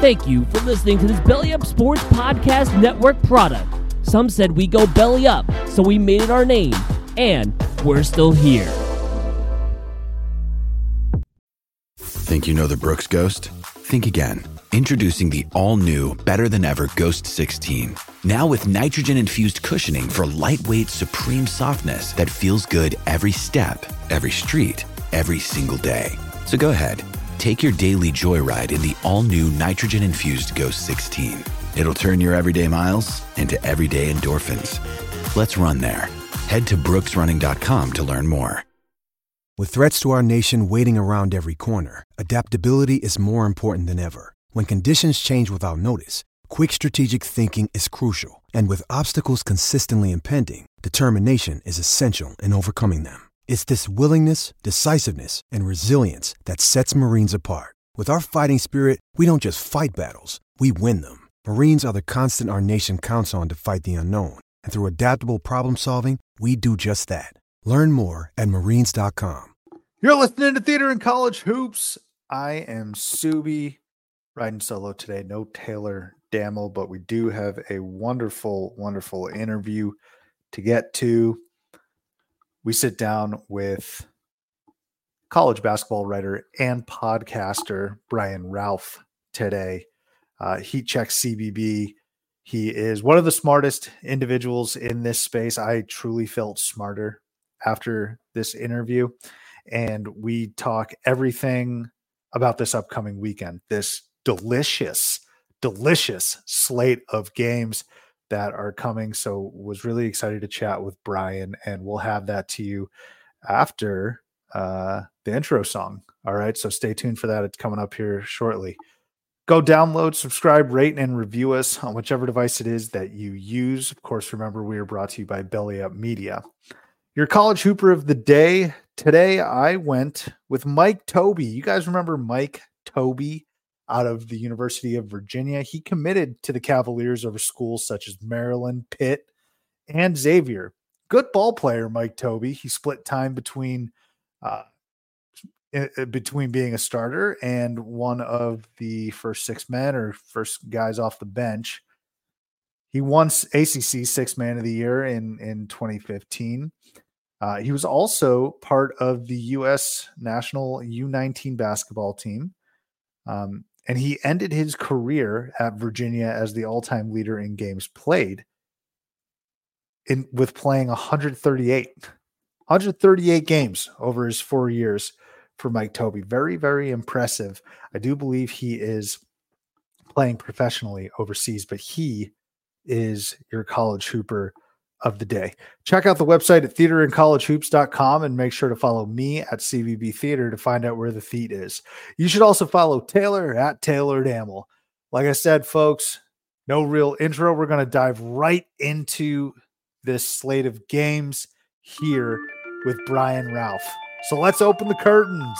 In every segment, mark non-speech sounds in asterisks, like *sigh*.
Thank you for listening to this Belly Up Sports Podcast Network product. Some said we go belly up, so we made it our name, and we're still here. Think you know the Brooks Ghost? Think again. Introducing the all new, better than ever Ghost 16. Now with nitrogen infused cushioning for lightweight, supreme softness that feels good every step, every street, every single day. So go ahead, take your daily joyride in the all new nitrogen infused Ghost 16. It'll turn your everyday miles into everyday endorphins. Let's run there. Head to brooksrunning.com to learn more. With threats to our nation waiting around every corner, adaptability is more important than ever. When conditions change without notice, quick strategic thinking is crucial. And with obstacles consistently impending, determination is essential in overcoming them. It's this willingness, decisiveness, and resilience that sets Marines apart. With our fighting spirit, we don't just fight battles, we win them. Marines are the constant our nation counts on to fight the unknown. And through adaptable problem solving, we do just that. Learn more at marines.com. You're listening to Theater in College Hoops. I am Subi riding solo today. No Taylor Damel, but we do have a wonderful, wonderful interview to get to. We sit down with college basketball writer and podcaster Brian Rauf today. Uh, Heat Check CBB. He is one of the smartest individuals in this space. I truly felt smarter after this interview. And we talk everything about this upcoming weekend, this delicious, delicious slate of games that are coming. So was really excited to chat with Brian, and we'll have that to you after uh, the intro song. All right. So stay tuned for that. It's coming up here shortly. Go download, subscribe, rate, and review us on whichever device it is that you use. Of course, remember we are brought to you by Belly Up Media. Your college hooper of the day. Today I went with Mike Tobey. You guys remember Mike Tobey out of the University of Virginia? He committed to the Cavaliers over schools such as Maryland, Pitt, and Xavier. Good ball player, Mike Tobey. He split time between uh, between being a starter and one of the first six men or first guys off the bench. He won ACC Six Man of the Year in in 2015. Uh, he was also part of the U.S. national U19 basketball team, um, and he ended his career at Virginia as the all-time leader in games played. In with playing 138, 138 games over his four years for Mike Tobey. Very, very impressive. I do believe he is playing professionally overseas, but he is your college hooper of the day. Check out the website at theaterandcollegehoops.com and make sure to follow me at CVB Theater to find out where the feet is. You should also follow Taylor at Taylor Damel. Like I said, folks, no real intro. We're going to dive right into this slate of games here with Brian Rauf. So let's open the curtains.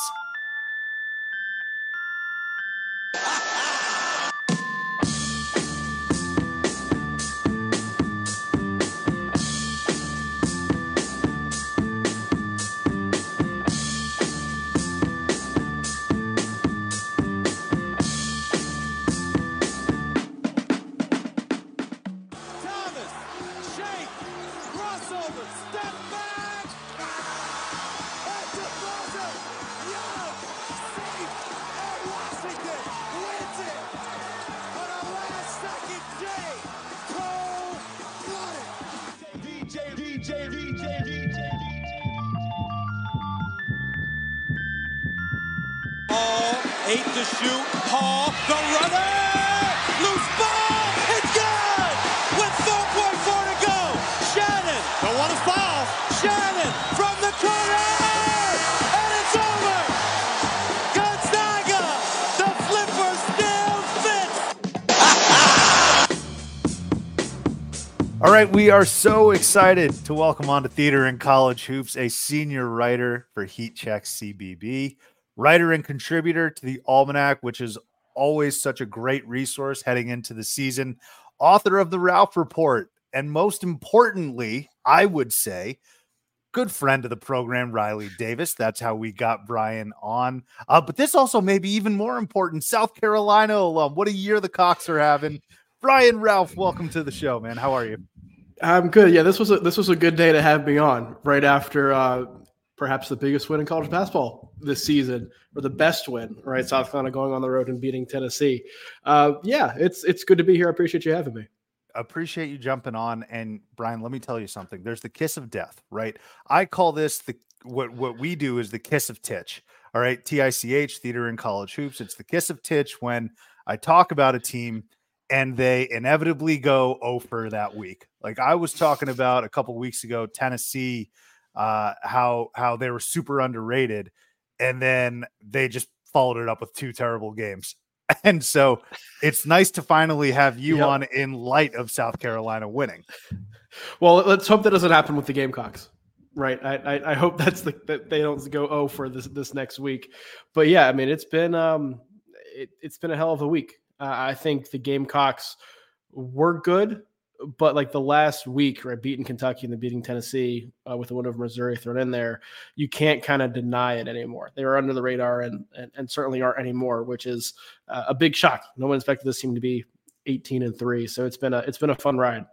Are so excited to welcome on to Theater and College Hoops a senior writer for Heat Check CBB, writer and contributor to the Almanac, which is always such a great resource heading into the season, author of the Rauf Report, and most importantly, I would say, good friend of the program, Riley Davis. That's how we got Brian on. Uh, but this also may be even more important. South Carolina alum. What a year the Cocks are having. Brian Rauf, welcome to the show, man. How are you? I'm good. Yeah, this was a this was a good day to have me on right after uh, perhaps the biggest win in college basketball this season, or the best win. Right, South Carolina going on the road and beating Tennessee. Uh, yeah, it's it's good to be here. I appreciate you having me appreciate you jumping on. And Brian, let me tell you something. There's the kiss of death, right? I call this the what what we do is the kiss of titch. All right, TICH, theater and college hoops. It's the kiss of titch when I talk about a team and they inevitably go over that week. Like I was talking about a couple weeks ago, Tennessee, uh, how how they were super underrated, and then they just followed it up with two terrible games. *laughs* And so it's nice to finally have you yep. on in light of South Carolina winning. Well, let's hope that doesn't happen with the Gamecocks. Right. I, I, I hope that's the that they don't go oh for this this next week. But yeah, I mean it's been um it, it's been a hell of a week. Uh, I think the Gamecocks were good but like the last week, right, beating Kentucky and then beating Tennessee uh, with the win over Missouri thrown in there, you can't kind of deny it anymore. They were under the radar and and, and certainly aren't anymore, which is uh, a big shock. No one expected this team to be 18 and three, so it's been a it's been a fun ride.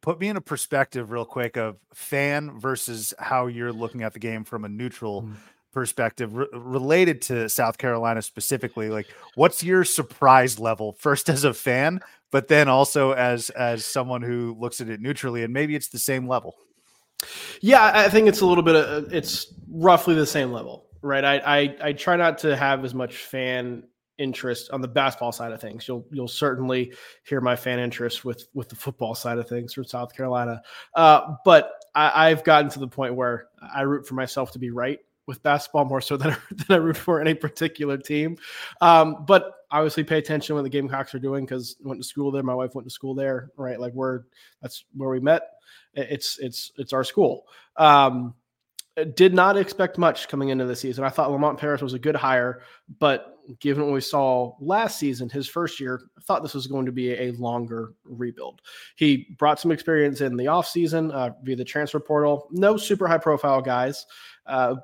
Put me in a perspective, real quick, of fan versus how you're looking at the game from a neutral. Mm perspective re- related to South Carolina specifically like what's your surprise level first as a fan but then also as as someone who looks at it neutrally and maybe it's the same level? Yeah i think it's a little bit of it's roughly the same level right? I i, I try not to have as much fan interest on the basketball side of things. You'll you'll certainly hear my fan interest with with the football side of things from south carolina. Uh, but I, i've gotten to the point where i root for myself to be right with basketball more so *laughs* than, than I root for any particular team. Um, but obviously pay attention when the Gamecocks are doing because went to school there. My wife went to school there, right? Like we're that's where we met. It's it's it's our school. Um, did not expect much coming into the season. I thought Lamont Paris was a good hire, but given what we saw last season, his first year, I thought this was going to be a longer rebuild. He brought some experience in the offseason uh, via the transfer portal. No super high profile guys. Uh,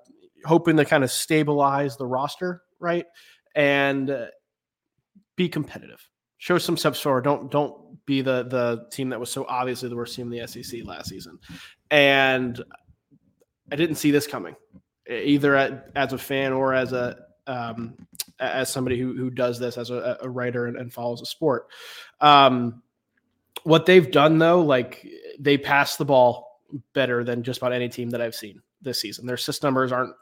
hoping to kind of stabilize the roster, right? And uh, be competitive. Show some forward. Don't don't be the the team that was so obviously the worst team in the SEC last season. And I didn't see this coming, either as a fan or as a um, as somebody who who does this as a, a writer and, and, follows a sport. Um, what they've done though, like they pass the ball better than just about any team that I've seen this season. Their assist numbers aren't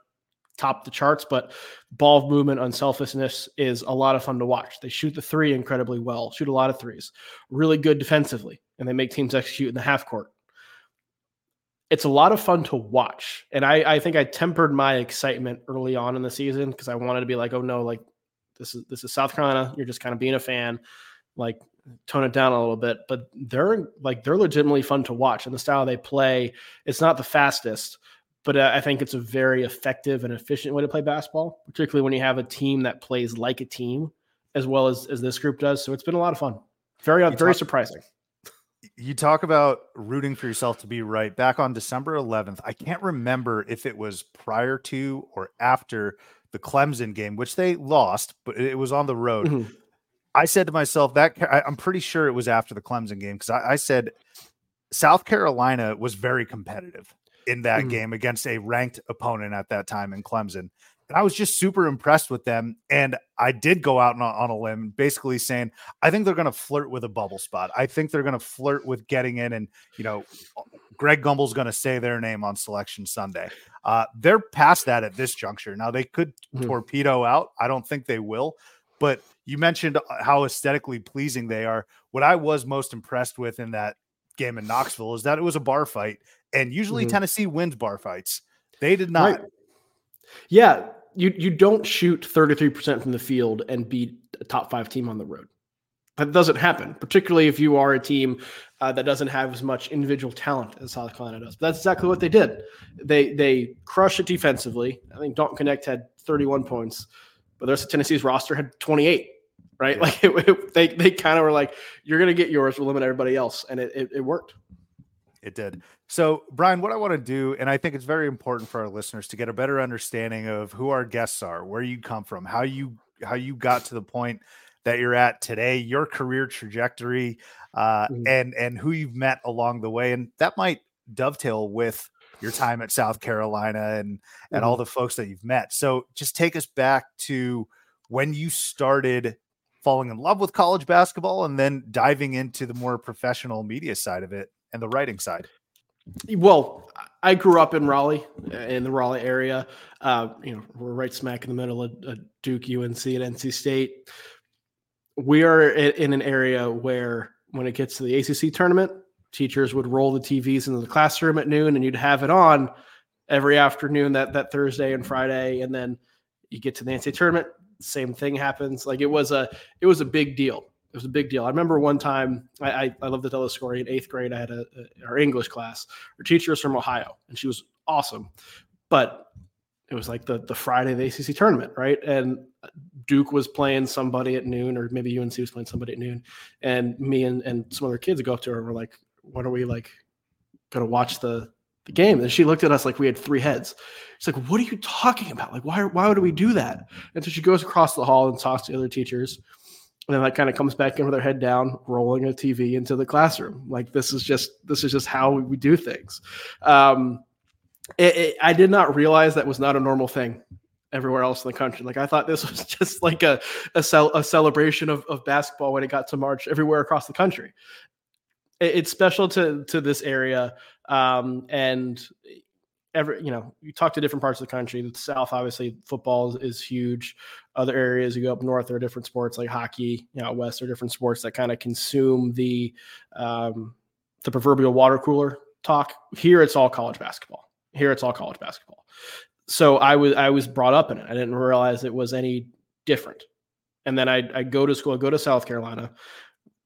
top the charts, but ball movement, unselfishness is a lot of fun to watch. They shoot the three incredibly well, shoot a lot of threes, really good defensively, and they make teams execute in the half court. It's a lot of fun to watch. And I, I think I tempered my excitement early on in the season because I wanted to be like, oh no, like this is this is South Carolina. You're just kind of being a fan. Like tone it down a little bit, but they're like they're legitimately fun to watch. And the style they play, it's not the fastest, but uh, I think it's a very effective and efficient way to play basketball, particularly when you have a team that plays like a team as well as as this group does. So it's been a lot of fun. Very you very talk, surprising. You talk about rooting for yourself to be right. Back on December 11th, I can't remember if it was prior to or after the Clemson game, which they lost, but it was on the road. Mm-hmm. I said to myself that I'm pretty sure it was after the Clemson game because I, I said South Carolina was very competitive in that mm game against a ranked opponent at that time in Clemson. And I was just super impressed with them. And I did go out on, on a limb, basically saying, I think they're going to flirt with a bubble spot. I think they're going to flirt with getting in. And, you know, Greg Gumbel's going to say their name on Selection Sunday. Uh, they're past that at this juncture. Now, they could mm torpedo out. I don't think they will. But you mentioned uh, how aesthetically pleasing they are. What I was most impressed with in that game in Knoxville is that it was a bar fight, and usually mm-hmm. Tennessee wins bar fights. They did not. Right. Yeah, you you don't shoot 33% from the field and beat a top 5 team on the road. That doesn't happen, particularly if you are a team uh, that doesn't have as much individual talent as South Carolina does. But that's exactly what they did. They they crushed it defensively. I think Dalton Knecht had 31 points, but the rest of Tennessee's roster had 28 right? Like it, *laughs* it, they they kind of were like, "You're gonna get yours, we'll limit everybody else," and it, it, it worked. It did. So, Brian, what I want to do, and I think it's very important for our listeners to get a better understanding of who our guests are, where you come from, how you how you got to the point that you're at today, your career trajectory, uh, mm-hmm. and and who you've met along the way, and that might dovetail with your time at South Carolina and and mm-hmm. all the folks that you've met. So just take us back to when you started falling in love with college basketball and then diving into the more professional media side of it and the writing side. Well, I grew up in Raleigh, in the Raleigh area. Uh, you know, we're right smack in the middle of, of Duke, UNC, and NC State. We are in an area where, when it gets to the ACC tournament, teachers would roll the TVs into the classroom at noon, and you'd have it on every afternoon that that Thursday and Friday, and then you get to the NCAA tournament, same thing happens. Like it was a it was a big deal. It was a big deal. I remember one time I I, I love to tell the story. In eighth grade, I had a, a our English class. Our teacher was from Ohio, and she was awesome, but it was like the the Friday of the ACC tournament, right? And Duke was playing somebody at noon, or maybe UNC was playing somebody at noon, and me and and some other kids go up to her and we're like, "When are we like going to watch the the game?" And she looked at us like we had three heads. She's like, "What are you talking about? Like, why why would we do that?" And so she goes across the hall and talks to the other teachers, and like kind of comes back in with her head down, rolling a TV into the classroom. Like this is just this is just how we do things. Um, it, it, I did not realize that was not a normal thing everywhere else in the country. Like I thought this *laughs* was just like a a, cel- a celebration of, of basketball when it got to March everywhere across the country. It, it's special to to this area, um, and every you know you talk to different parts of the country. The South, obviously, football is, is huge. Other areas, you go up north, there are different sports like hockey. You know, west are different sports that kind of consume the um, the proverbial water cooler talk. Here, it's all college basketball here it's all college basketball. So I was I was brought up in it. I didn't realize it was any different. And then I I go to school, I go to South Carolina,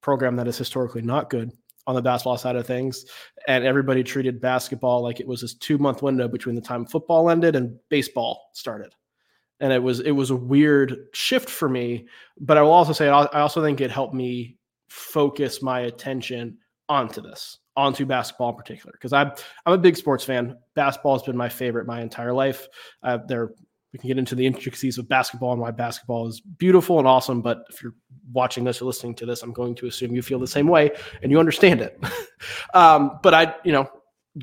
program that is historically not good on the basketball side of things. And everybody treated basketball like it was this two month window between the time football ended and baseball started. And it was it was a weird shift for me. But I will also say I also think it helped me focus my attention onto this onto basketball in particular because I'm I'm a big sports fan. Basketball has been my favorite my entire life. Uh, there we can get into the intricacies of basketball and why basketball is beautiful and awesome. But if you're watching this or listening to this, I'm going to assume you feel the same way and you understand it. *laughs* um, but I, you know,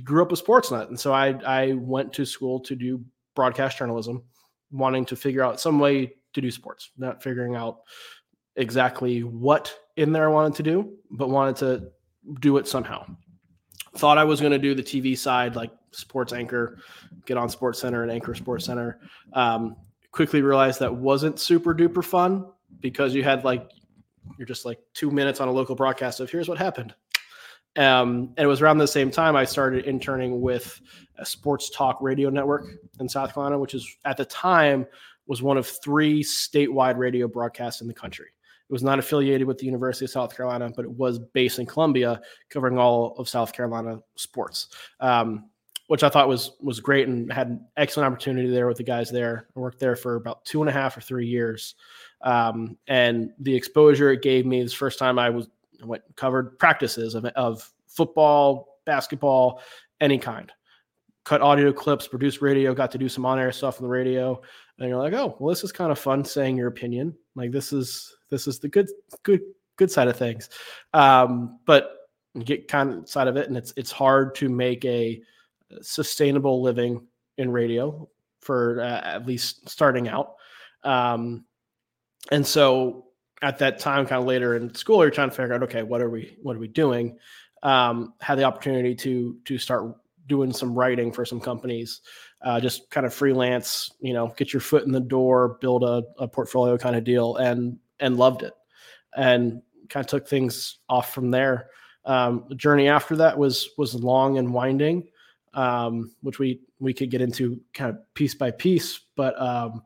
grew up a sports nut, and so I I went to school to do broadcast journalism, wanting to figure out some way to do sports, not figuring out exactly what in there I wanted to do, but wanted to do it somehow. Thought I was going to do the TV side, like sports anchor, get on Sports Center and anchor Sports Center. Um, quickly realized that wasn't super duper fun because you had like you're just like two minutes on a local broadcast of here's what happened. Um, and it was around the same time I started interning with a sports talk radio network in South Carolina, which is at the time was one of three statewide radio broadcasts in the country. It was not affiliated with the University of South Carolina, but it was based in Columbia, covering all of South Carolina sports, um, which I thought was was great and had an excellent opportunity there with the guys there. I worked there for about two and a half or three years, um, and the exposure it gave me this first time I was went covered practices of, of football, basketball, any kind. Cut audio clips, produced radio, got to do some on air stuff on the radio. And you're like, oh, well, this is kind of fun saying your opinion. Like this is this is the good good good side of things. Um, but get kind of side of it, and it's it's hard to make a sustainable living in radio for uh, at least starting out. Um, and so at that time, kind of later in school, you're trying to figure out, okay, what are we what are we doing? Um, had the opportunity to to start doing some writing for some companies, uh, just kind of freelance, you know, get your foot in the door, build a, a portfolio kind of deal, and and loved it and kind of took things off from there. Um, the journey after that was was long and winding, um, which we we could get into kind of piece by piece. But um,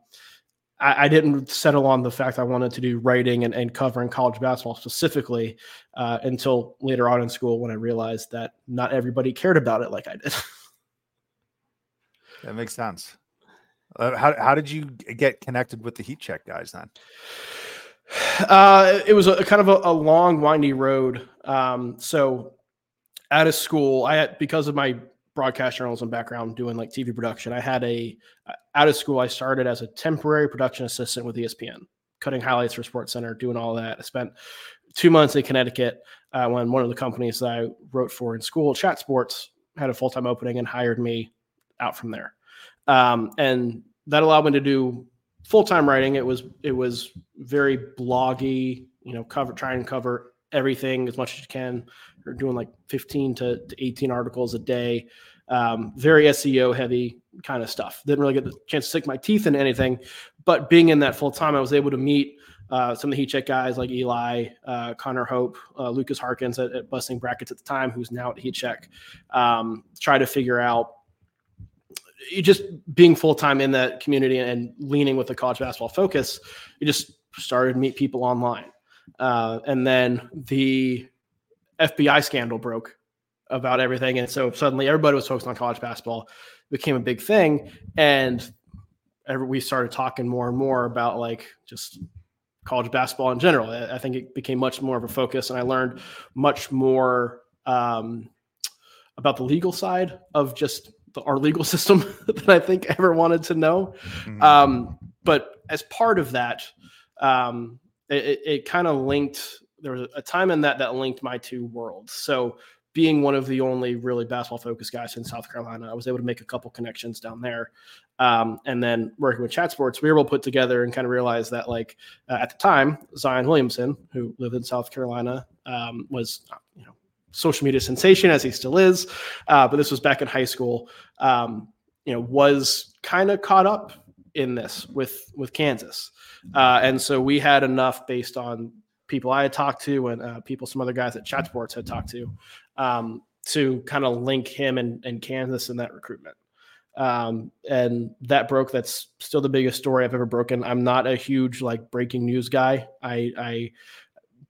I, I, didn't settle on the fact I wanted to do writing and, and covering college basketball specifically uh, until later on in school when I realized that not everybody cared about it like I did. *laughs* that makes sense. Uh, how how did you get connected with the Heat Check guys then? *sighs* Uh, it was a, kind of a, a long, windy road. Um, so out of school, I had because of my broadcast journalism background, doing like TV production. I had a out of school. I started as a temporary production assistant with ESPN, cutting highlights for Sports Center, doing all that. I spent two months in Connecticut uh, when one of the companies that I wrote for in school, Chat Sports, had a full time opening and hired me out from there. Um, and that allowed me to do full time writing. It was it was very bloggy, you know, cover try and cover everything as much as you can. We're doing like 15 to, to 18 articles a day, um, very SEO heavy kind of stuff. Didn't really get the chance to stick my teeth in anything, but being in that full time, I was able to meet uh, some of the heat check guys like Eli, uh, Connor Hope, uh, Lucas Harkins at, at, Busting Brackets at the time, who's now at Heat Check. Um, try to figure out just being full time in that community and leaning with the college basketball focus. You just started to meet people online, uh, and then the FBI scandal broke about everything, and so suddenly everybody was focused on college basketball. It became a big thing, and we started talking more and more about like just college basketball in general. I think it became much more of a focus, and I learned much more um, about the legal side of just the, our legal *laughs* system that I think ever wanted to know. Mm-hmm. Um, but as part of that, um, it, it kind of linked. There was a time in that that linked my two worlds. So being one of the only really basketball focused guys in South Carolina, I was able to make a couple connections down there. Um, and then working with Chat Sports, we were able to put together and kind of realize that, like uh, at the time, Zion Williamson, who lived in South Carolina, um, was you know social media sensation as he still is, uh, but this was back in high school. Um, you know, was kind of caught up in this with with Kansas, uh, and so we had enough based on people I had talked to and uh, people, some other guys at Chat Sports had talked to, um, to kind of link him and, and Kansas in that recruitment. Um, and that broke. That's still the biggest story I've ever broken. I'm not a huge like breaking news guy. I, I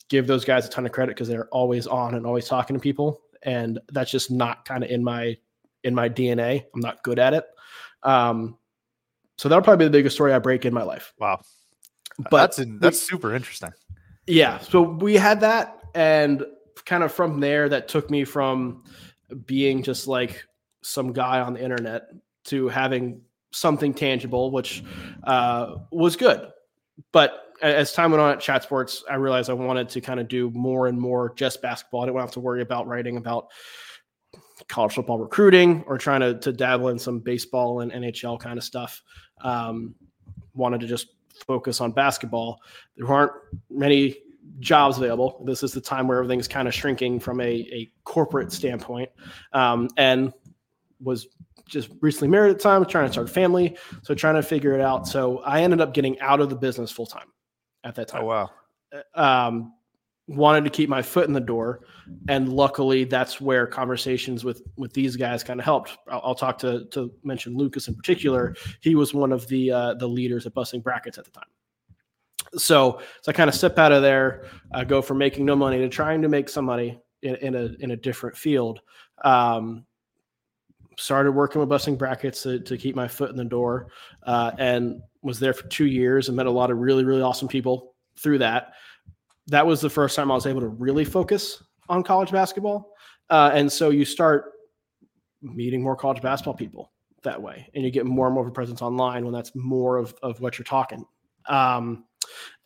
give those guys a ton of credit because they're always on and always talking to people, and that's just not kind of in my in my DNA. I'm not good at it. Um, so that'll probably be the biggest story I break in my life. Wow, but that's in, that's we, super interesting. Yeah. So we had that. And kind of from there, that took me from being just like some guy on the internet to having something tangible, which uh, was good. But as time went on at Chat Sports, I realized I wanted to kind of do more and more just basketball. I didn't have to worry about writing about college football recruiting or trying to, to dabble in some baseball and NHL kind of stuff. Um, wanted to just focus on basketball. There aren't many jobs available. This is the time where everything's kind of shrinking from a, a corporate standpoint. Um, and was just recently married at the time, trying to start a family. So trying to figure it out. So I ended up getting out of the business full time at that time. Oh, wow. Um, wanted to keep my foot in the door and luckily that's where conversations with with these guys kind of helped. I'll, I'll talk to to mention lucas in particular. He was one of the uh, the leaders at busting brackets at the time. So so i kind of step out of there. Uh, go from making no money to trying to make some money in, in a in a different field. Um, started working with busting brackets to, to keep my foot in the door uh, and was there for two years and met a lot of really really awesome people through that that was the first time I was able to really focus on college basketball. Uh, and so you start meeting more college basketball people that way, and you get more and more of a presence online when that's more of, of what you're talking. Um,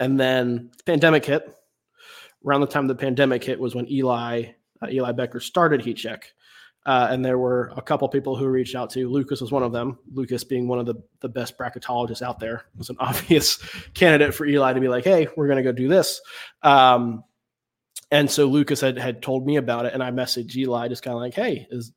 and then pandemic hit. Around the time the pandemic hit was when Eli uh, Eli Boettger started Heat Check, uh, and there were a couple people who reached out to. Lucas was one of them. Lucas, being one of the, the best bracketologists out there, was an *laughs* obvious candidate for Eli to be like, hey, we're going to go do this. Um, and so Lucas had, had told me about it, and I messaged Eli just kind of like, hey, is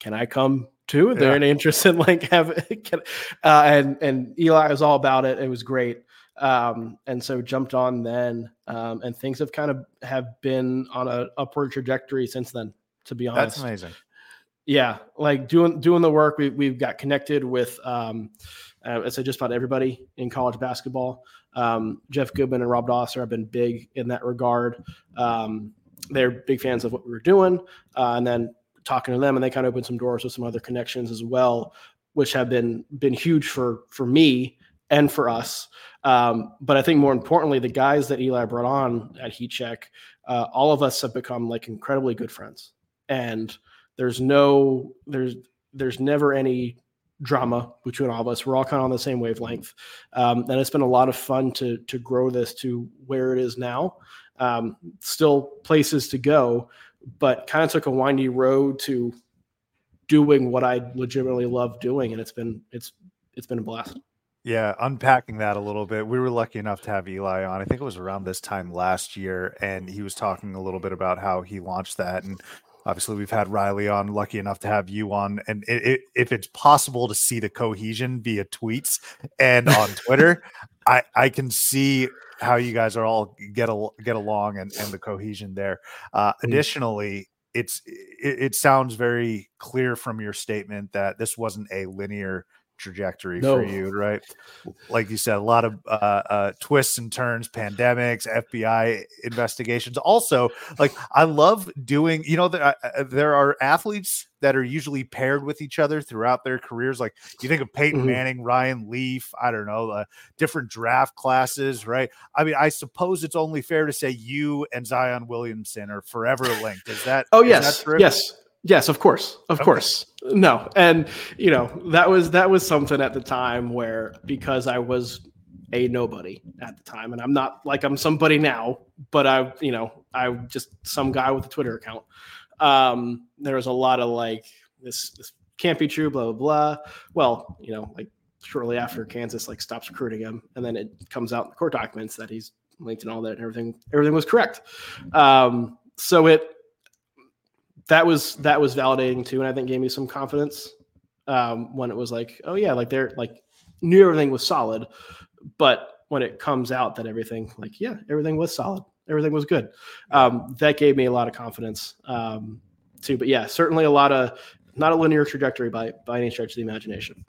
can I come too? Is there yeah. any interest in like have can, uh, and and Eli was all about it. It was great. Um, and so jumped on then, um, and things have kind of have been on a upward trajectory since then to be honest. That's amazing. Yeah, like doing doing the work. We we've got connected with, um, uh, I said just about everybody in college basketball. Um, Jeff Goodman and Rob Dauster have been big in that regard. Um, they're big fans of what we were doing, uh, and then talking to them, and they kind of opened some doors with some other connections as well, which have been been huge for for me and for us. Um, but I think more importantly, the guys that Eli brought on at Heat Check, uh, all of us have become like incredibly good friends and there's no there's there's never any drama between all of us. We're all kind of on the same wavelength, um, and it's been a lot of fun to to grow this to where it is now. Um, still places to go, but kind of took a windy road to doing what I legitimately love doing, and it's been it's it's been a blast. Yeah, unpacking that a little bit. We were lucky enough to have Eli on. I think it was around this time last year, and he was talking a little bit about how he launched that. And obviously, we've had Riley on. Lucky enough to have you on. And it, it, if it's possible to see the cohesion via tweets and on *laughs* Twitter, I I can see how you guys are all get a, get along and, and the cohesion there. Uh, mm. Additionally, it's it, it sounds very clear from your statement that this wasn't a linear trajectory no. for you, right? Like you said, a lot of uh, uh, twists and turns, pandemics, FBI investigations. Also, like I love doing. You know, that uh, uh, there are athletes that are usually paired with each other throughout their careers. Like you think of Peyton mm-hmm. Manning, Ryan Leaf. I don't know, uh, different draft classes, right? I mean, I suppose it's only fair to say you and Zion Williamson are forever linked. Is that? Oh yes, yes. Yes, of course, of okay. course. No, and you know that was that was something at the time where because I was a nobody at the time, and I'm not like I'm somebody now, but I, you know, I just some guy with a Twitter account. Um, there was a lot of like this this can't be true, blah blah blah. Well, you know, like shortly after Kansas like stops recruiting him, and then it comes out in the court documents that he's linked and all that, and everything everything was correct. Um, so it that was that was validating too, and I think gave me some confidence um, when it was like, oh yeah, like they're like knew everything was solid, but when it comes out that everything like yeah, everything was solid, everything was good, um, that gave me a lot of confidence um, too. But yeah, certainly a lot of not a linear trajectory by by any stretch of the imagination.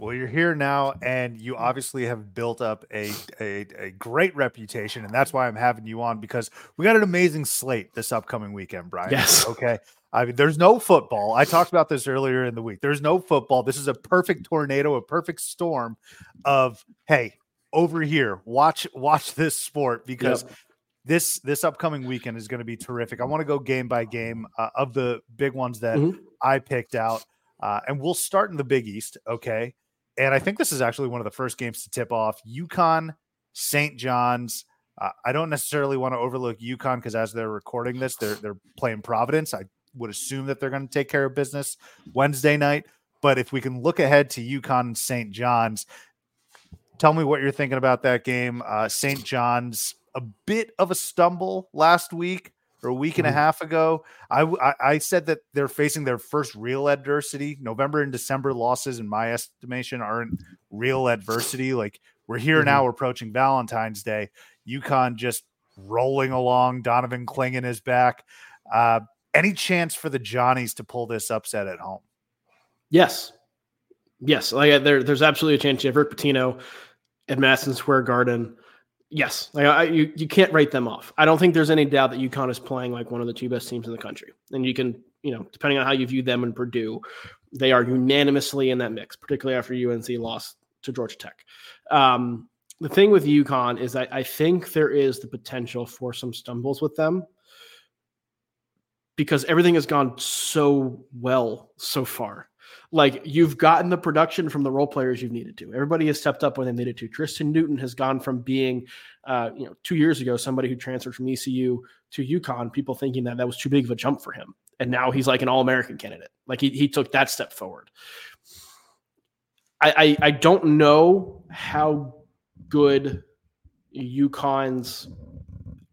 Well, you're here now, and you obviously have built up a, a, a great reputation, and that's why I'm having you on because we got an amazing slate this upcoming weekend, Brian. Yes. Okay. I mean, there's no football. I talked about this earlier in the week. There's no football. This is a perfect tornado, a perfect storm of hey, over here, watch watch this sport because yep. this this upcoming weekend is going to be terrific. I want to go game by game uh, of the big ones that mm-hmm. I picked out, uh, and we'll start in the Big East. Okay, and I think this is actually one of the first games to tip off. UConn, St. John's. Uh, I don't necessarily want to overlook UConn because as they're recording this, they're they're playing Providence. I would assume that they're going to take care of business Wednesday night. But if we can look ahead to UConn and St. John's, tell me what you're thinking about that game. Uh, St. John's, a bit of a stumble last week or a week and a mm-hmm. half ago. I, I, I said that they're facing their first real adversity. November and December losses, in my estimation, aren't real adversity. Like we're here mm-hmm. now, approaching Valentine's Day. UConn just rolling along. Donovan Clingan is back. Uh, any chance for the Johnnies to pull this upset at home? Yes. Yes. Like there, there's absolutely a chance. You have Rick Pitino at Madison Square Garden. Yes. Like I, you, you can't write them off. I don't think there's any doubt that UConn is playing like one of the two best teams in the country. And you can, you know, depending on how you view them and Purdue, they are unanimously in that mix, particularly after UNC lost to Georgia Tech. Um, the thing with UConn is that I think there is the potential for some stumbles with them because everything has gone so well so far. Like you've gotten the production from the role players you've needed to. Everybody has stepped up when they needed to. Tristen Newton has gone from being, uh, you know, two years ago somebody who transferred from ECU to UConn. People thinking that that was too big of a jump for him, and now he's like an All American candidate. Like he he took that step forward. I, I, I don't know how good UConn's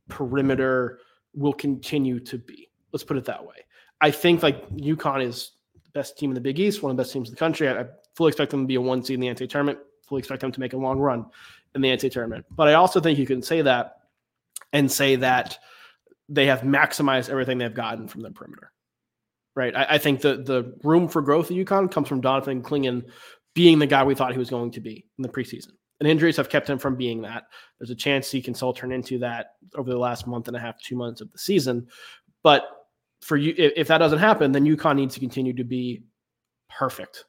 perimeter will continue to be. Let's put it that way. I think like UConn is the best team in the Big East, one of the best teams in the country. I, I fully expect them to be a one seed in the NCAA tournament. Fully expect them to make a long run in the NCAA tournament. But I also think you can say that and say that they have maximized everything they've gotten from their perimeter. Right. I, I think the the room for growth at UConn comes from Donovan Clingan being the guy we thought he was going to be in the preseason. And injuries have kept him from being that. There's a chance he can still turn into that over the last month and a half, two months of the season. But for you, if, that doesn't happen, then UConn needs to continue to be perfect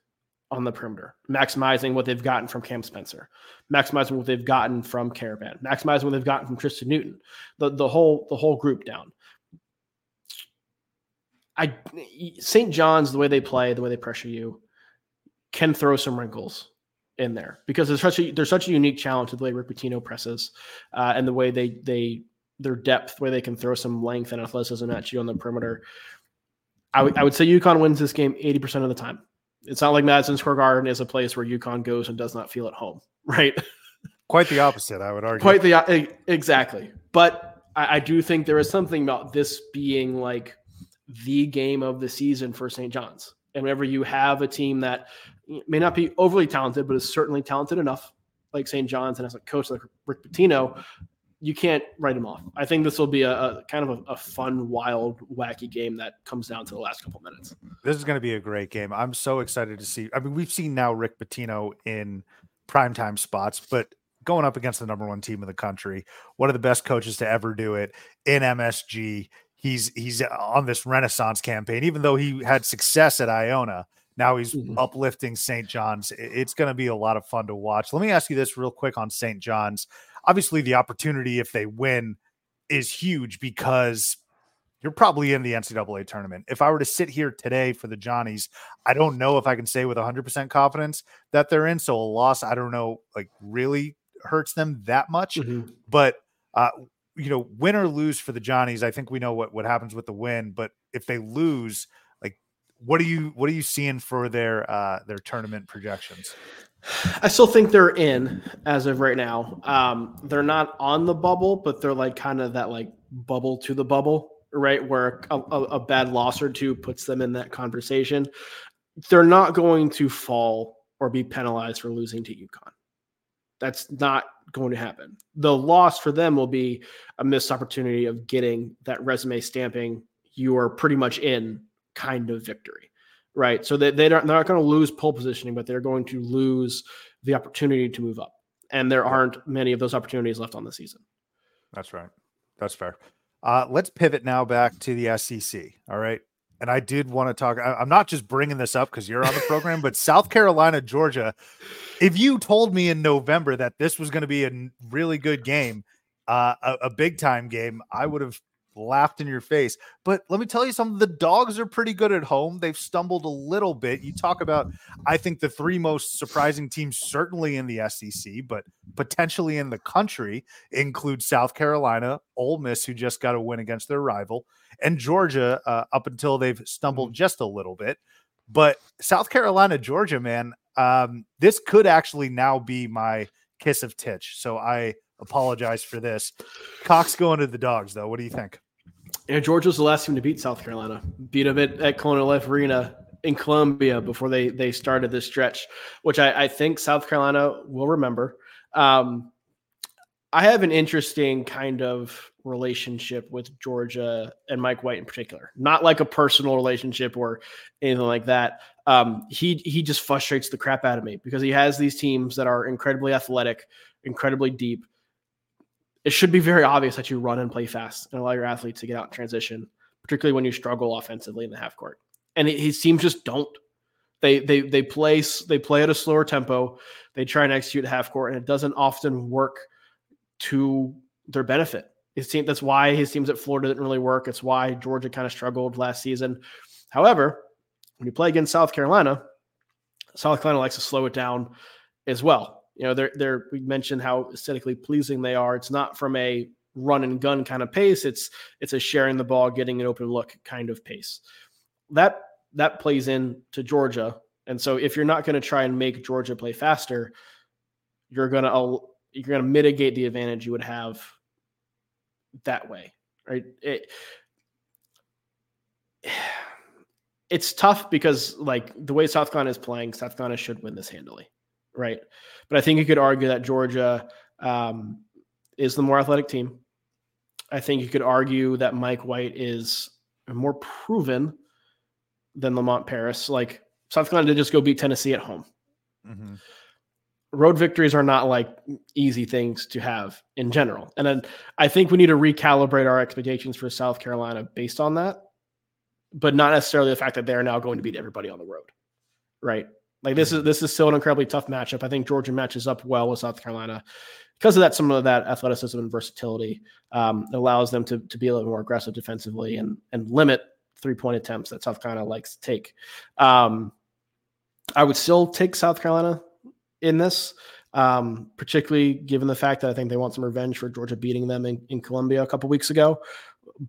on the perimeter, maximizing what they've gotten from Cam Spencer, maximizing what they've gotten from Karaban, maximizing what they've gotten from Tristen Newton, the the whole the whole group down. I St. John's, the way they play, the way they pressure you, can throw some wrinkles in there because there's such a there's such a unique challenge to the way Rick Pitino presses uh, and the way they they their depth, where they can throw some length and athleticism at you on the perimeter. I, w- I would say UConn wins this game 80% of the time. It's not like Madison Square Garden is a place where UConn goes and does not feel at home, *laughs* right? Quite the opposite, I would argue. Quite the exactly. But I, I do think there is something about this being like the game of the season for St. John's. And whenever you have a team that may not be overly talented, but is certainly talented enough, like St. John's, and as a coach like Rick Pitino, you can't write him off. I think this will be a, a kind of a, a, fun, wild, wacky game that comes down to the last couple minutes. This is going to be a great game. I'm so excited to see. I mean, we've seen now Rick Pitino in primetime spots, but going up against the number one team in the country, one of the best coaches to ever do it in MSG. He's he's on this renaissance campaign, even though he had success at Iona. Now he's mm-hmm. uplifting St. John's. It's going to be a lot of fun to watch. Let me ask you this real quick on St. John's obviously the opportunity if they win is huge because you're probably in the NCAA tournament. If I were to sit here today for the Johnnies, I don't know if I can say with 100% confidence that they're in. So a loss, I don't know, like really hurts them that much. Mm-hmm. But, uh, you know, win or lose for the Johnnies, I think we know what, what happens with the win. But if they lose, like, what are you what are you seeing for their uh, their tournament projections? I still think they're in as of right now. Um, they're not on the bubble, but they're like kind of that like bubble to the bubble, right? Where a, a, a bad loss or two puts them in that conversation. They're not going to fall or be penalized for losing to UConn. That's not going to happen. The loss for them will be a missed opportunity of getting that resume stamping. You are pretty much in kind of victory right? So they, they don't, they're not going to lose pole positioning, but they're going to lose the opportunity to move up. And there aren't many of those opportunities left on the season. That's right. That's fair. Uh, let's pivot now back to the SEC. All right. And I did want to talk. I, I'm not just bringing this up because you're on the program, but South Carolina, Georgia. If you told me in November that this was going to be a really good game, uh, a, a big time game, I would have laughed in your face. But let me tell you something the dogs are pretty good at home. They've stumbled a little bit. You talk about, I think, the three most surprising teams, certainly in the SEC, but potentially in the country, include South Carolina, Ole Miss, who just got a win against their rival, and Georgia, uh, up until they've stumbled mm-hmm. just a little bit. But South Carolina, Georgia, man, um, this could actually now be my kiss of titch. So I apologize for this. Cocks going to the dogs, though. What do you think? Yeah, Georgia was the last team to beat South Carolina. Beat them at, at Colonial Life Arena in Columbia before they they started this stretch, which I, I think South Carolina will remember. Um, I have an interesting kind of relationship with Georgia and Mike White in particular. Not like a personal relationship or anything like that. Um, he he just frustrates the crap out of me because he has these teams that are incredibly athletic, incredibly deep, it should be very obvious that you run and play fast and allow your athletes to get out in transition, particularly when you struggle offensively in the half court. And his teams just don't. They they they play they play at a slower tempo. They try and execute half court, and it doesn't often work to their benefit. His team that's why his teams at Florida didn't really work. It's why Georgia kind of struggled last season. However, when you play against South Carolina, South Carolina likes to slow it down as well you know, they're they're we mentioned how aesthetically pleasing they are. It's not from a run and gun kind of pace. It's it's a sharing the ball, getting an open look kind of pace. That that plays in to Georgia. And so if you're not going to try and make Georgia play faster, you're going to you're going to mitigate the advantage you would have that way. Right? It, *sighs* it's tough because like the way South Carolina is playing, South Carolina should win this handily right? But I think you could argue that Georgia um, is the more athletic team. I think you could argue that Mike White is more proven than Lamont Paris. Like South Carolina did just go beat Tennessee at home. Mm-hmm. Road victories are not like easy things to have in general. And then I think we need to recalibrate our expectations for South Carolina based on that, but not necessarily the fact that they're now going to beat everybody on the road. Right. Like this is this is still an incredibly tough matchup. I think Georgia matches up well with South Carolina because of that. Some of that athleticism and versatility um, allows them to to be a little more aggressive defensively and and limit three point attempts that South Carolina likes to take. Um, I would still take South Carolina in this, um, particularly given the fact that I think they want some revenge for Georgia beating them in, in Columbia a couple weeks ago.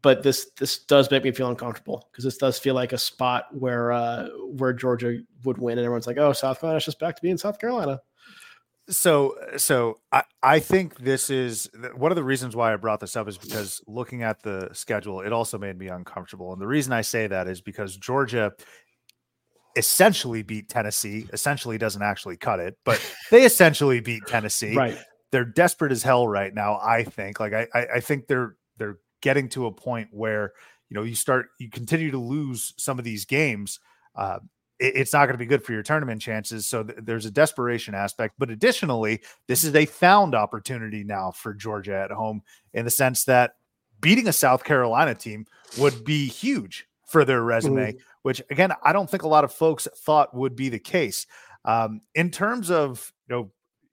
But this this does make me feel uncomfortable because this does feel like a spot where uh, where Georgia would win, and everyone's like, "Oh, South Carolina's just back to being South Carolina." So, so I, I think this is one of the reasons why I brought this up is because looking at the schedule, it also made me uncomfortable. And the reason I say that is because Georgia essentially beat Tennessee, essentially doesn't actually cut it, but *laughs* they essentially beat Tennessee. Right. They're desperate as hell right now. I think, like, I, I, I think they're, they're getting to a point where, you know, you start, you continue to lose some of these games. Uh, it's not going to be good for your tournament chances. So th- there's a desperation aspect. But additionally, this is a found opportunity now for Georgia at home in the sense that beating a South Carolina team would be huge for their resume, mm-hmm. which again, I don't think a lot of folks thought would be the case. Um, in terms of you know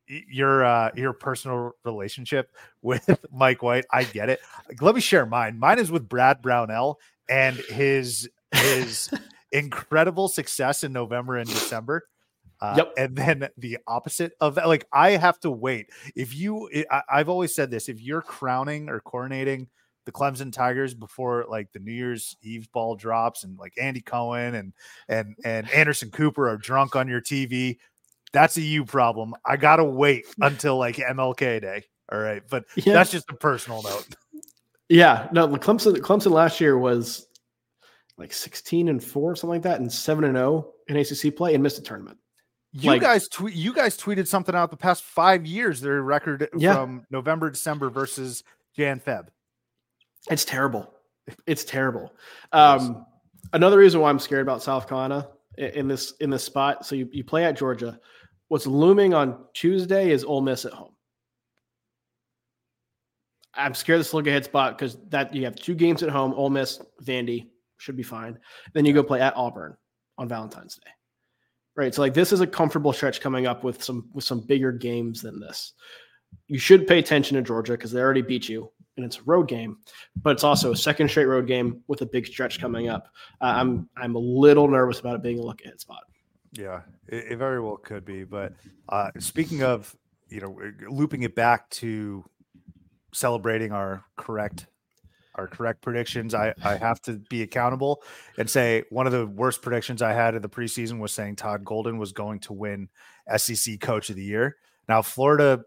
your uh, your personal relationship with *laughs* Mike White, I get it. Let me share mine. Mine is with Brad Brownell and his his *laughs* incredible success in November and December. Uh, yep. And then the opposite of that, like I have to wait. If you, I, I've always said this: if you're crowning or coronating the Clemson Tigers before like the New Year's Eve ball drops, and like Andy Cohen and and and Anderson Cooper are drunk on your TV, that's a you problem. I gotta wait until like MLK Day. All right, but yeah. that's just a personal note. Yeah, no, Clemson Clemson last year was like 16 and 4 something like that and 7 and 0 in ACC play and missed a tournament. You like, guys tweet you guys tweeted something out the past 5 years their record yeah. from November December versus Jan Feb. It's terrible. It's terrible. Um, another reason why I'm scared about South Carolina in this in this spot. So you, you play at Georgia. What's looming on Tuesday is Ole Miss at home. I'm scared this look ahead spot because that you have two games at home, Ole Miss, Vandy should be fine. Then you go play at Auburn on Valentine's Day. Right. So like this is a comfortable stretch coming up with some with some bigger games than this. You should pay attention to Georgia because they already beat you and it's a road game, but it's also a second straight road game with a big stretch coming up. Uh, I'm I'm a little nervous about it being a look ahead spot. Yeah, it, it very well could be. But uh, speaking of, you know, looping it back to celebrating our correct our correct predictions. I, I have to be accountable and say one of the worst predictions I had in the preseason was saying Todd Golden was going to win SEC Coach of the Year. Now Florida,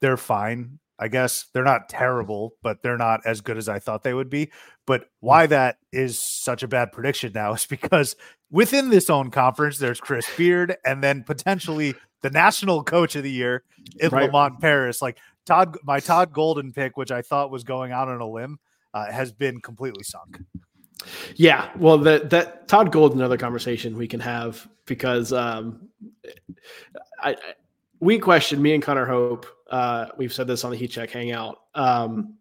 they're fine. I guess they're not terrible, but they're not as good as I thought they would be. But why that is such a bad prediction now is because within this own conference, there's Chris Beard and then potentially the national coach of the year in right. Lamont Paris. Like Todd, my Todd Golden pick, which I thought was going out on a limb, uh, has been completely sunk. Yeah, well, that that Todd Gold, another conversation we can have because um, I, I we questioned me and Connor Hope. Uh, we've said this on the Heat Check Hangout. Um,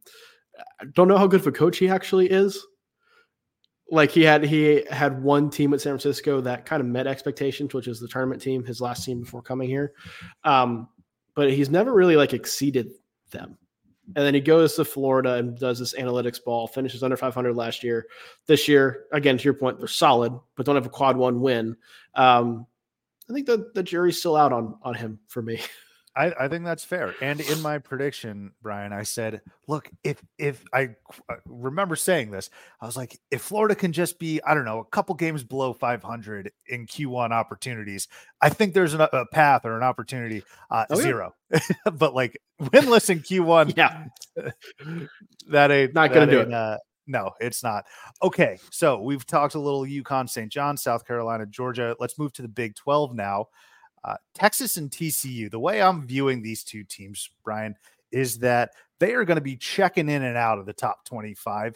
don't know how good of a coach he actually is. Like he had he had one team at San Francisco that kind of met expectations, which is the tournament team, his last team before coming here. Um, but he's never really like exceeded them. And then he goes to Florida and does this analytics ball, finishes under 500 last year. This year, again, to your point, they're solid, but don't have a quad one win. Um, I think the, the jury's still out on, on him for me. *laughs* I, I, think that's fair. And in my prediction, Brian, I said, look, if if I remember saying this, I was like, if Florida can just be, I don't know, a couple games below 500 in Q1 opportunities, I think there's an, a path or an opportunity. Uh, oh, zero, yeah. *laughs* but like winless in Q1, yeah, *laughs* that ain't not gonna do it. Uh, no, it's not. Okay, so we've talked a little UConn, St. John, South Carolina, Georgia. Let's move to the Big 12 now. Uh, Texas and TCU, the way I'm viewing these two teams, Brian, is that they are going to be checking in and out of the top 25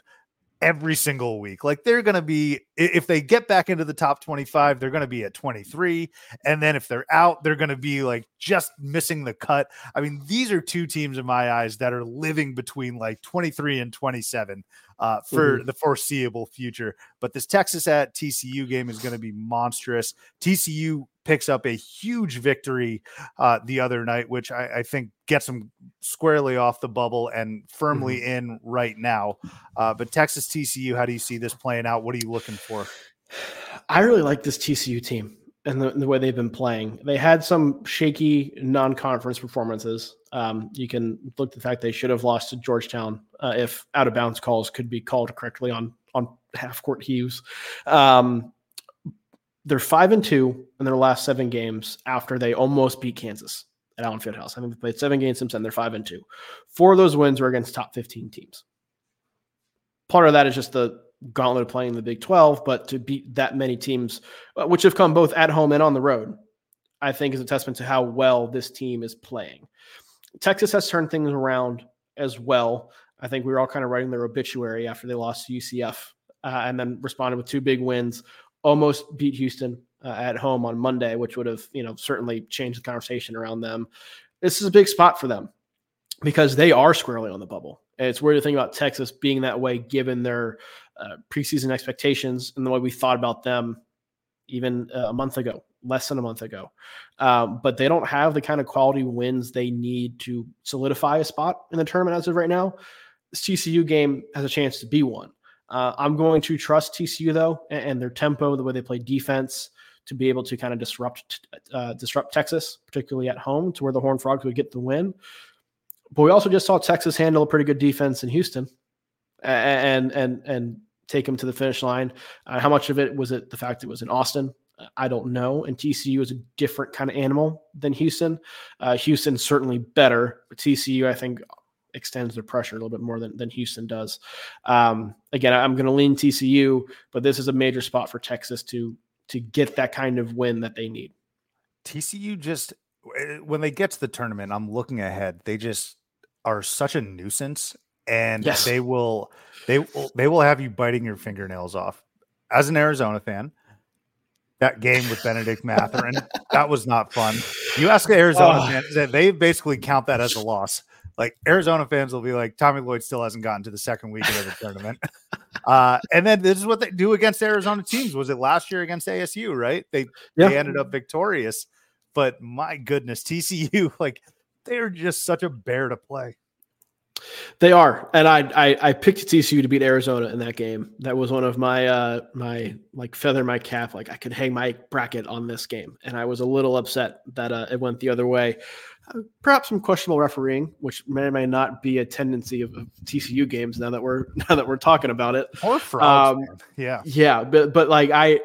every single week. Like they're going to be, if they get back into the top 25, they're going to be at 23. And then if they're out, they're going to be like just missing the cut. I mean, these are two teams in my eyes that are living between like 23 and 27 uh, for mm-hmm. the foreseeable future. But this Texas at TCU game is going to be monstrous. TCU picks up a huge victory uh, the other night, which I, I, think gets them squarely off the bubble and firmly mm-hmm. in right now. Uh, but Texas TCU, how do you see this playing out? What are you looking for? I really like this TCU team and the, the way they've been playing. They had some shaky non-conference performances. Um, you can look at the fact they should have lost to Georgetown uh, if out of bounds calls could be called correctly on on half court heaves. Um, they're five and two in their last seven games after they almost beat Kansas at Allen Fieldhouse. I think they played seven games since then. They're five and two. Four of those wins were against top 15 teams. Part of that is just the gauntlet of playing the Big 12, but to beat that many teams, uh, which have come both at home and on the road, I think is a testament to how well this team is playing. Texas has turned things around as well. I think we were all kind of writing their obituary after they lost to UCF uh, and then responded with two big wins almost beat Houston uh, at home on Monday, which would have, you know, certainly changed the conversation around them. This is a big spot for them because they are squarely on the bubble. And it's weird to think about Texas being that way given their uh, preseason expectations and the way we thought about them even uh, a month ago, less than a month ago. Um, but they don't have the kind of quality wins they need to solidify a spot in the tournament as of right now. This TCU game has a chance to be one. Uh, I'm going to trust TCU though and, their tempo, the way they play defense, to be able to kind of disrupt uh, disrupt Texas, particularly at home, to where the Horned Frogs would get the win. But we also just saw Texas handle a pretty good defense in Houston, and and and take them to the finish line. Uh, how much of it was it the fact it was in Austin? I don't know. And TCU is a different kind of animal than Houston. Uh, Houston certainly better, but TCU I think extends their pressure a little bit more than, than Houston does. Um, again, I'm going to lean TCU, but this is a major spot for Texas to to get that kind of win that they need. TCU just eh, when they get to the tournament, I'm looking ahead. They just are such a nuisance, and yes. they will they will they will have you biting your fingernails off. As an Arizona fan, that game with Benedict *laughs* Mathurin, that was not fun. You ask an Arizona oh. fans, they basically count that as a loss like Arizona fans will be like, Tommy Lloyd still hasn't gotten to the second weekend of the tournament. uh, and then this is what they do against Arizona teams. Was it last year against ASU, right? They yeah. they ended up victorious. But my goodness, TCU, *laughs* like they're just such a bear to play. They are, and I, I I picked TCU to beat Arizona in that game. That was one of my uh my like feather my cap. Like I could hang my bracket on this game, and I was a little upset that uh, it went the other way perhaps some questionable refereeing, which may or may not be a tendency of, of TCU games now that we're *laughs* now that we're talking about it. Or frogs, um, yeah, yeah, but but like I,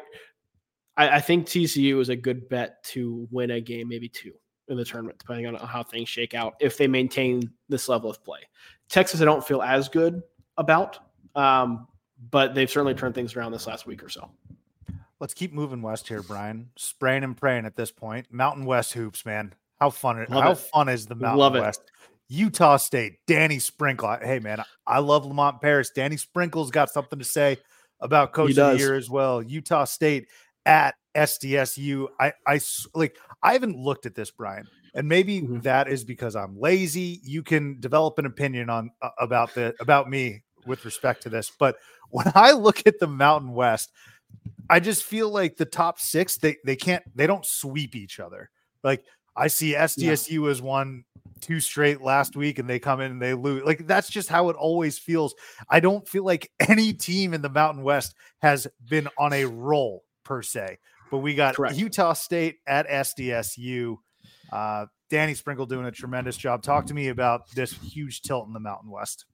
I, I think TCU is a good bet to win a game, maybe two in the tournament, depending on how things shake out. If they maintain this level of play, Texas, I don't feel as good about, um, but they've certainly turned things around this last week or so. Let's keep moving west here, Brian. Spraying and praying at this point. Mountain West hoops, man. How fun! How it. fun is the Mountain love West? It. Utah State, Danny Sprinkle. Hey man, I love Lamont Paris. Danny Sprinkle's got something to say about Coach of the Year as well. Utah State at SDSU. I I like. I haven't looked at this, Brian, and maybe mm-hmm. that is because I'm lazy. You can develop an opinion on uh, about the about me with respect to this, but *laughs* when I look at the Mountain West, I just feel like the top six they they can't they don't sweep each other. Like I see SDSU yeah. as one two straight last week and they come in and they lose. Like that's just how it always feels. I don't feel like *laughs* any team in the Mountain West has been on a roll per se. But we got Correct. Utah State at SDSU. Uh, Danny Sprinkle doing a tremendous job. Talk to me about this huge tilt in the Mountain West.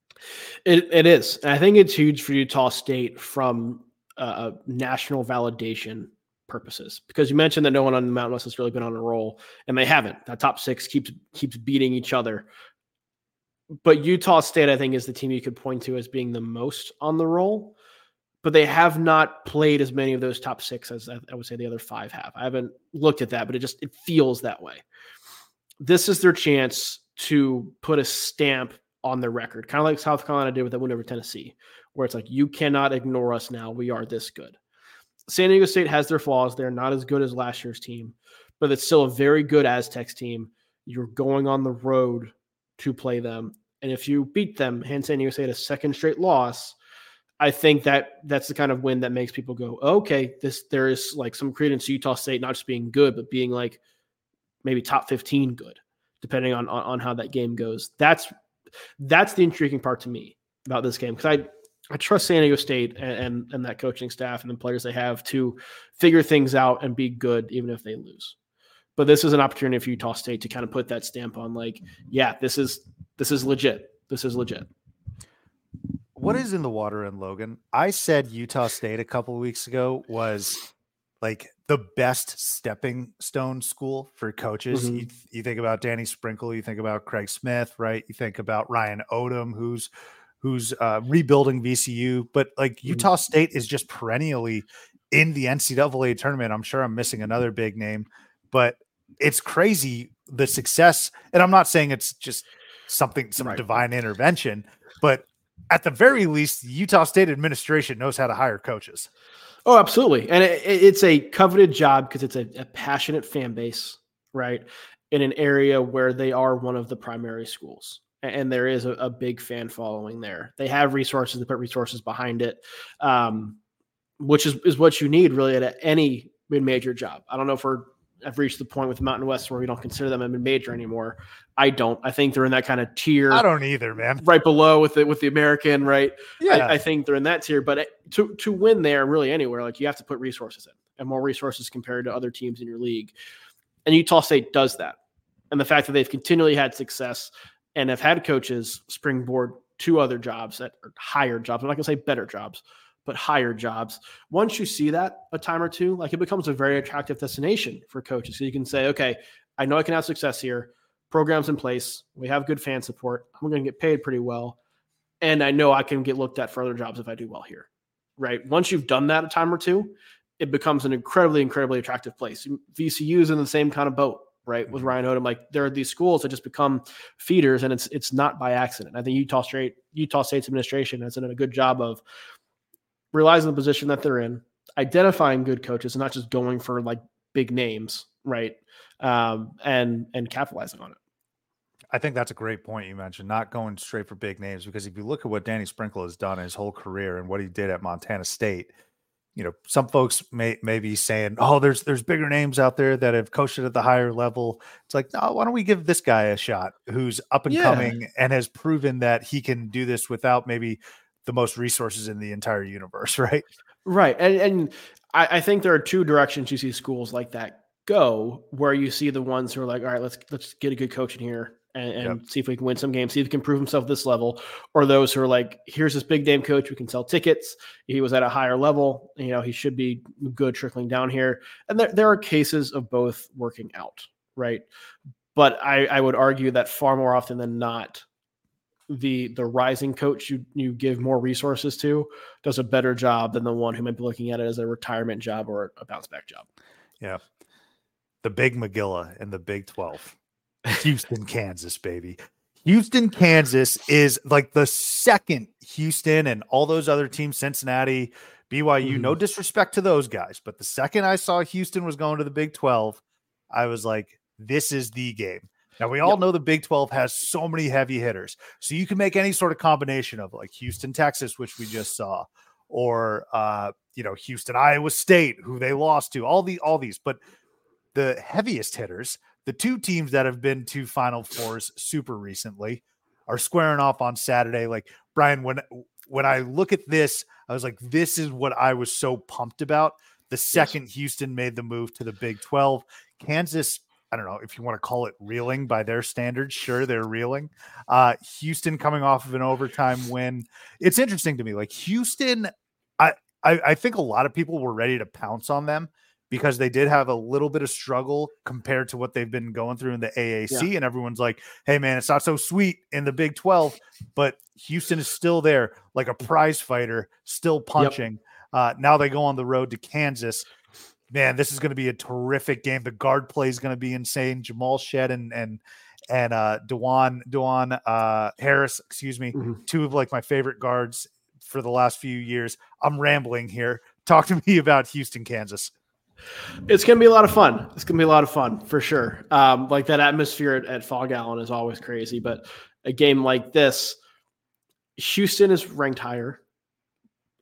It, it is. I think it's huge for Utah State from a national validation purposes because you mentioned that no one on the Mountain West has really been on a roll, and they haven't. That top six keeps keeps beating each other. But Utah State, I think, is the team you could point to as being the most on the roll. But they have not played as many of those top six as I would say the other five have. I haven't looked at that, but it just it feels that way. This is their chance to put a stamp on their record, kind of like South Carolina did with that win over Tennessee, where it's like you cannot ignore us now. We are this good. San Diego State has their flaws. They're not as good as last year's team, but it's still a very good Aztecs team. You're going on the road to play them. And if you beat them, hand San Diego State a second straight loss, I think that that's the kind of win that makes people go, okay, this there is like some credence to Utah State not just being good, but being like maybe top 15 good, depending on on, on how that game goes. That's that's the intriguing part to me about this game because I I trust San Diego State and, and, and that coaching staff and the players they have to figure things out and be good even if they lose. But this is an opportunity for Utah State to kind of put that stamp on like, yeah, this is this is legit. This is legit. What is in the water in Logan? I said Utah State a couple of weeks ago was like the best stepping stone school for coaches. Mm-hmm. You, you, think about Danny Sprinkle, you think about Craig Smith, right? You think about Ryan Odom, who's who's uh, rebuilding VCU, but like mm-hmm. Utah State is just perennially in the NCAA tournament. I'm sure I'm missing another big name, but it's crazy the success. And I'm not saying it's just something, some right. divine intervention, but at the very least, Utah State administration knows how to hire coaches. Oh, absolutely. And it, it's a coveted job because it's a, a passionate fan base, right? In an area where they are one of the primary schools and there is a, a, big fan following there. They have resources, they put resources behind it, um, which is, is what you need really at any mid major job. I don't know if we're have reached the point with Mountain West where we don't consider them a major anymore. I don't. I think they're in that kind of tier. I don't either, man. Right below with it with the American, right? Yeah. I, I think they're in that tier. But to to win there, really anywhere, like you have to put resources in and more resources compared to other teams in your league. And Utah State does that. And the fact that they've continually had success and have had coaches springboard to other jobs that are higher jobs. I'm not going to say better jobs, but higher jobs. Once you see that a time or two, like it becomes a very attractive destination for coaches. So you can say, okay, I know I can have success here. Programs in place. We have good fan support. I'm going to get paid pretty well. And I know I can get looked at for other jobs if I do well here. Right. Once you've done that a time or two, it becomes an incredibly, incredibly attractive place. VCU is in the same kind of boat right? With mm-hmm. Ryan Odom, like there are these schools that just become feeders, and it's it's not by accident. I think Utah State Utah State's administration has done a good job of realizing the position that they're in, identifying good coaches, and not just going for like big names, right? Um, and and capitalizing on it. I think that's a great point you mentioned, not going straight for big names, because if you look at what Danny Sprinkle has done his whole career and what he did at Montana State, you know, some folks may may be saying, "Oh, there's there's bigger names out there that have coached at the higher level." It's like, no, why don't we give this guy a shot who's up and yeah. coming and has proven that he can do this without maybe the most resources in the entire universe, *laughs* right? Right, and and I, I think there are two directions you see schools like that go, where you see the ones who are like, "All right, let's let's get a good coach in here." and, and yep. see if we can win some games, see if he can prove himself this level, or those who are like, here's this big name coach, we can sell tickets. He was at a higher level, you know, he should be good trickling down here. And there, there are cases of both working out, right? But I, I would argue that far more often than not, the the rising coach you you give more resources to does a better job than the one who might be looking at it as a retirement job or a bounce back job. Yeah. The big McGilla and the Big 12. Houston, Kansas, baby. Houston, Kansas is like the second Houston and all those other teams, Cincinnati, BYU. Mm. No mm-hmm. disrespect to those guys, but the second I saw Houston was going to the Big 12, I was like, this is the game. Now, we all yep. know the Big 12 has so many heavy hitters. So you can make any sort of combination of like Houston, Texas, which we just saw, or, uh, you know, Houston, Iowa State, who they lost to, all the all these. But the heaviest hitters the two teams that have been to Final Fours super recently are squaring off on Saturday. Like Brian, when when I look at this, I was like, this is what I was so pumped about. The second yes. Houston made the move to the Big 12, Kansas. I don't know if you want to call it reeling by their standards. Sure, they're reeling. Uh, Houston coming off of an overtime win. It's interesting to me. Like Houston, I, I, I think a lot of people were ready to pounce on them because they did have a little bit of struggle compared to what they've been going through in the AAC. Yeah. And everyone's like, hey, man, it's not so sweet in the Big 12, but Houston is still there, like a prize fighter, still punching. Yep. Uh, now they go on the road to Kansas. Man, this is going to be a terrific game. The guard play is going to be insane. Jamal Shead and and and uh Dajuan Dajuan uh Harris, excuse me, mm-hmm. two of like my favorite guards for the last few years. I'm rambling here. Talk to *laughs* me about Houston, Kansas. It's gonna be a lot of fun. It's gonna be a lot of fun for sure. Um, like that atmosphere at, at Phog Allen is always crazy, but a game like this, Houston is ranked higher.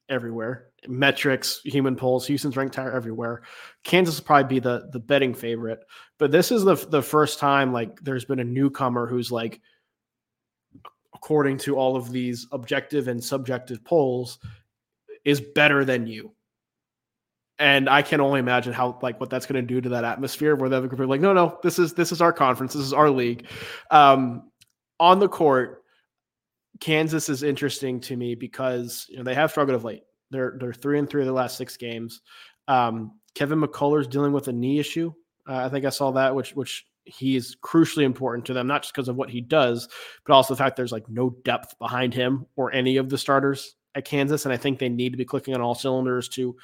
everywhere. Metrics, human polls, Houston's ranked higher everywhere. Kansas will probably be the the betting favorite, but this is the the first time like there's been a newcomer who's like, according to all of these objective and subjective polls, is better than you. And I can only imagine how like what that's going to do to that atmosphere where the other group are like, no, no, this is this is our conference, this is our league. Um, on the court, Kansas is interesting to me because you know they have struggled of late. They're they're three and three of the last six games. Um, Kevin McCullar's dealing with a knee issue. Uh, I think I saw that, which which he is crucially important to them, not just because of what he does, but also the fact there's like no depth behind him or any of the starters at Kansas. And I think they need to be clicking on all cylinders to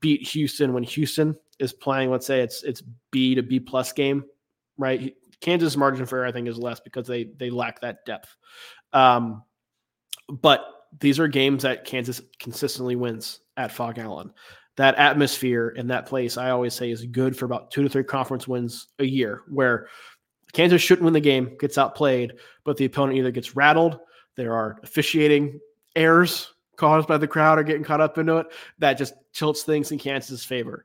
beat Houston when Houston is playing. Let's say it's it's B to B plus game, right? Kansas margin for error, I think, is less because they they lack that depth. Um, but these are games that Kansas consistently wins at Phog Allen. That atmosphere in that place, I always say, is good for about two to three conference wins a year, where Kansas shouldn't win the game, gets outplayed, but the opponent either gets rattled, there are officiating errors caused by the crowd or getting caught up into it that just tilts things in Kansas' favor.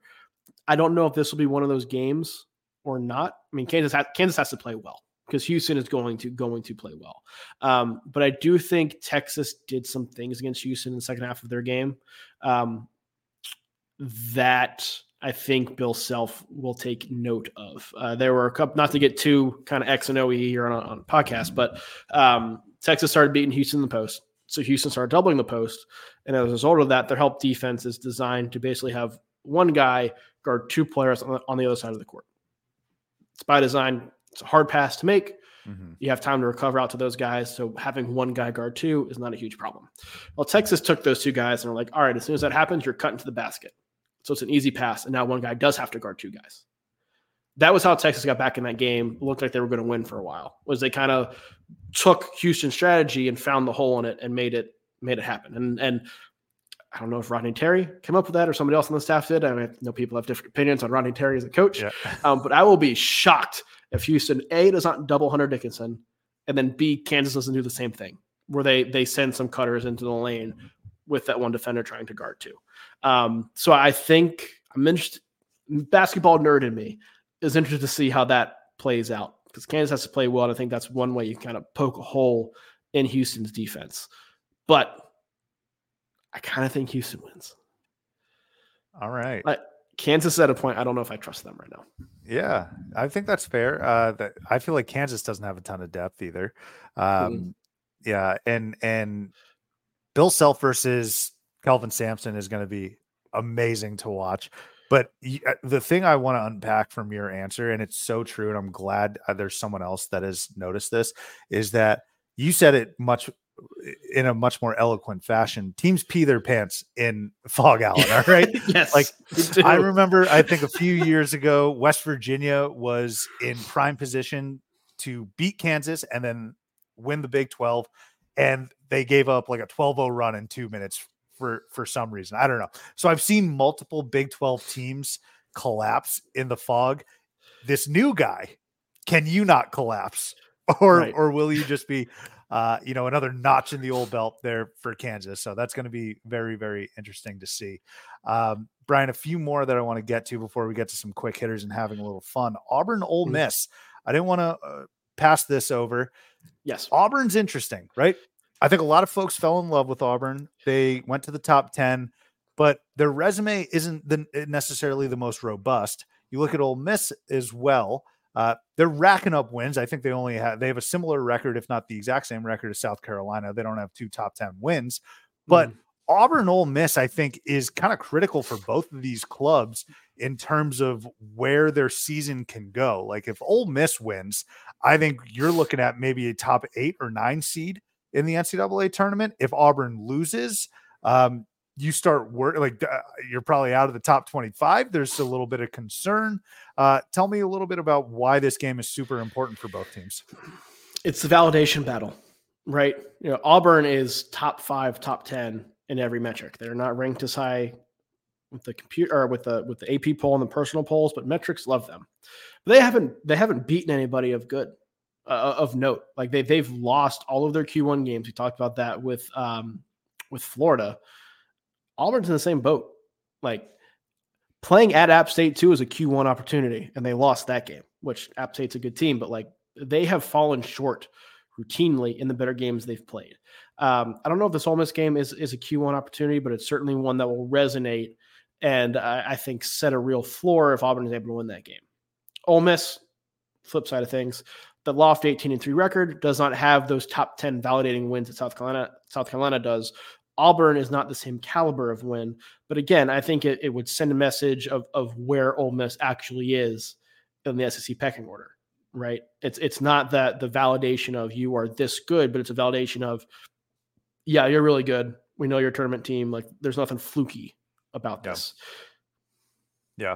I don't know if this will be one of those games or not. I mean, Kansas has, Kansas has to play well because Houston is going to going to play well. Um, but I do think Texas did some things against Houston in the second half of their game um, that I think Bill Self will take note of. Uh, there were a couple, not to get too kind of X and OE here on, on podcast, but um, Texas started beating Houston in the post. So Houston started doubling the post. And as a result of that, their help defense is designed to basically have one guy guard two players on the, on the other side of the court. It's by design. It's a hard pass to make. Mm-hmm. You have time to recover out to those guys. So having one guy guard two is not a huge problem. Well, Texas took those two guys and were like, all right, as soon as that happens, you're cutting to the basket. So it's an easy pass. And now one guy does have to guard two guys. That was how Texas got back in that game. It looked like they were going to win for a while. Was they kind of took Houston's strategy and found the hole in it and made it made it happen. And and I don't know if Rodney Terry came up with that or somebody else on the staff did. I mean, I know people have different opinions on Rodney Terry as a coach, yeah. um, but I will be shocked if Houston A does not double Hunter Dickinson, and then B Kansas doesn't do the same thing where they they send some cutters into the lane with that one defender trying to guard two. Um, so I think I'm interested. Basketball nerd in me is interested to see how that plays out because Kansas has to play well. And I think that's one way you kind of poke a hole in Houston's defense. But I kind of think Houston wins. All right. Kansas at a point, I don't know if I trust them right now. Yeah, I think that's fair. Uh, that I feel like Kansas doesn't have a ton of depth either. Um, mm. Yeah, and and Bill Self versus Kelvin Sampson is going to be amazing to watch. But uh, the thing I want to unpack from your answer, and it's so true, and I'm glad uh, there's someone else that has noticed this, is that you said it much in a much more eloquent fashion. Teams pee their pants in *laughs* Phog Allen. All right. *laughs* yes. Like I remember, I think a few years ago, West Virginia was in prime position to beat Kansas and then win the Big 12. And they gave up like a 12 0 run in two minutes for, for some reason. I don't know. So I've seen multiple Big 12 teams collapse in the Phog. This new guy, can you not collapse? Or, right. or will you just be uh, you know, another notch in the old belt there for Kansas. So that's going to be very, very interesting to see. Um, Brian, a few more that I want to get to before we get to some quick hitters and having a little fun. Auburn, Ole mm. Miss. I didn't want to uh, pass this over. Yes, Auburn's interesting, right? I think a lot of folks fell in love with Auburn. They went to the top ten, but their resume isn't the, necessarily the most robust. You look at Ole Miss as well. Uh, they're racking up wins. I think they only have they have a similar record, if not the exact same record as South Carolina. They don't have two top ten wins, but mm. Auburn Ole Miss, I think, is kind of critical for both of these clubs in terms of where their season can go. Like if Ole Miss wins, I think you're looking at maybe a top eight or nine seed in the NCAA tournament. If Auburn loses, um, you start work like uh, you're probably out of the top 25 there's a little bit of concern. Uh, tell me a little bit about why this game is super important for both teams. It's the validation battle right? You know auburn is top five top 10 in every metric. They're not ranked as high with the computer with the with the ap poll and the personal polls but metrics love them. But they haven't they haven't beaten anybody of good uh, of note. Like they, they've lost all of their q1 games. We talked about that with um with florida Auburn's in the same boat. Like playing at App State too is a Q1 opportunity, and they lost that game, which App State's a good team, but like they have fallen short routinely in the better games they've played. Um, I don't know if this Ole Miss game is is a Q1 opportunity, but it's certainly one that will resonate and I, I think set a real floor if Auburn is able to win that game. Ole Miss, flip side of things, the loft 18 and 3 record does not have those top 10 validating wins that South Carolina South Carolina does. Auburn is not the same caliber of win, but again, I think it, it would send a message of of where Ole Miss actually is in the SEC pecking order. Right? It's it's not that the validation of you are this good, but it's a validation of yeah, you're really good. We know your tournament team. Like there's nothing fluky about Yeah. this. Yeah,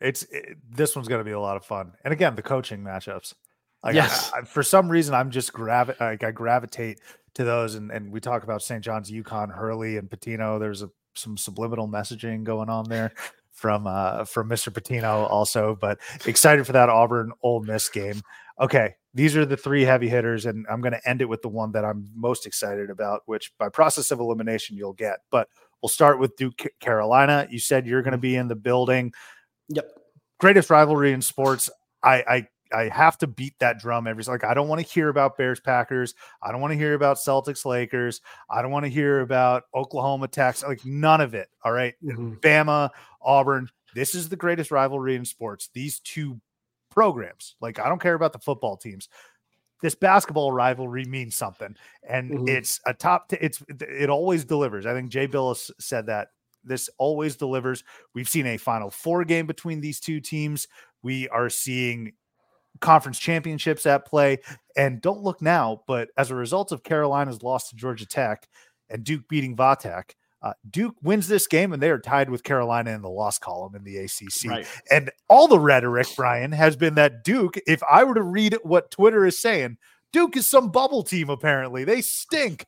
it's it, this one's going to be a lot of fun. And again, the coaching matchups. Like, Yes. I, I- for some reason, I'm just gravi- like I gravitate to those. And and we talk about St. John's, UConn, Hurley, and Pitino. There's a, some subliminal messaging going on there *laughs* from uh from Mr. Pitino also. But excited for that Auburn Ole Miss game. Okay, these are the three heavy hitters, and I'm going to end it with the one that I'm most excited about, which by process of elimination you'll get. But we'll start with Duke Carolina. You said you're going to be in the building. Yep. Greatest rivalry in sports. I I I have to beat that drum every like I don't want to hear about Bears Packers. I don't want to hear about Celtics Lakers. I don't want to hear about Oklahoma Texas. Like none of it. All right. Mhm. Bama, Auburn. This is the greatest rivalry in sports. These two programs. Like I don't care about the football teams. This basketball rivalry means something, and Mhm. it's a top. T- it's it always delivers. I think Jay Bilas said that this always delivers. We've seen a Final Four game between these two teams. We are seeing conference championships at play. And don't look now, but as a result of Carolina's loss to Georgia Tech and Duke beating Va Tech, uh, Duke wins this game and they are tied with Carolina in the loss column in the ACC. Right. And all the rhetoric, Brian, has been that Duke, if I were to read what Twitter is saying, Duke is some bubble team, apparently. They stink.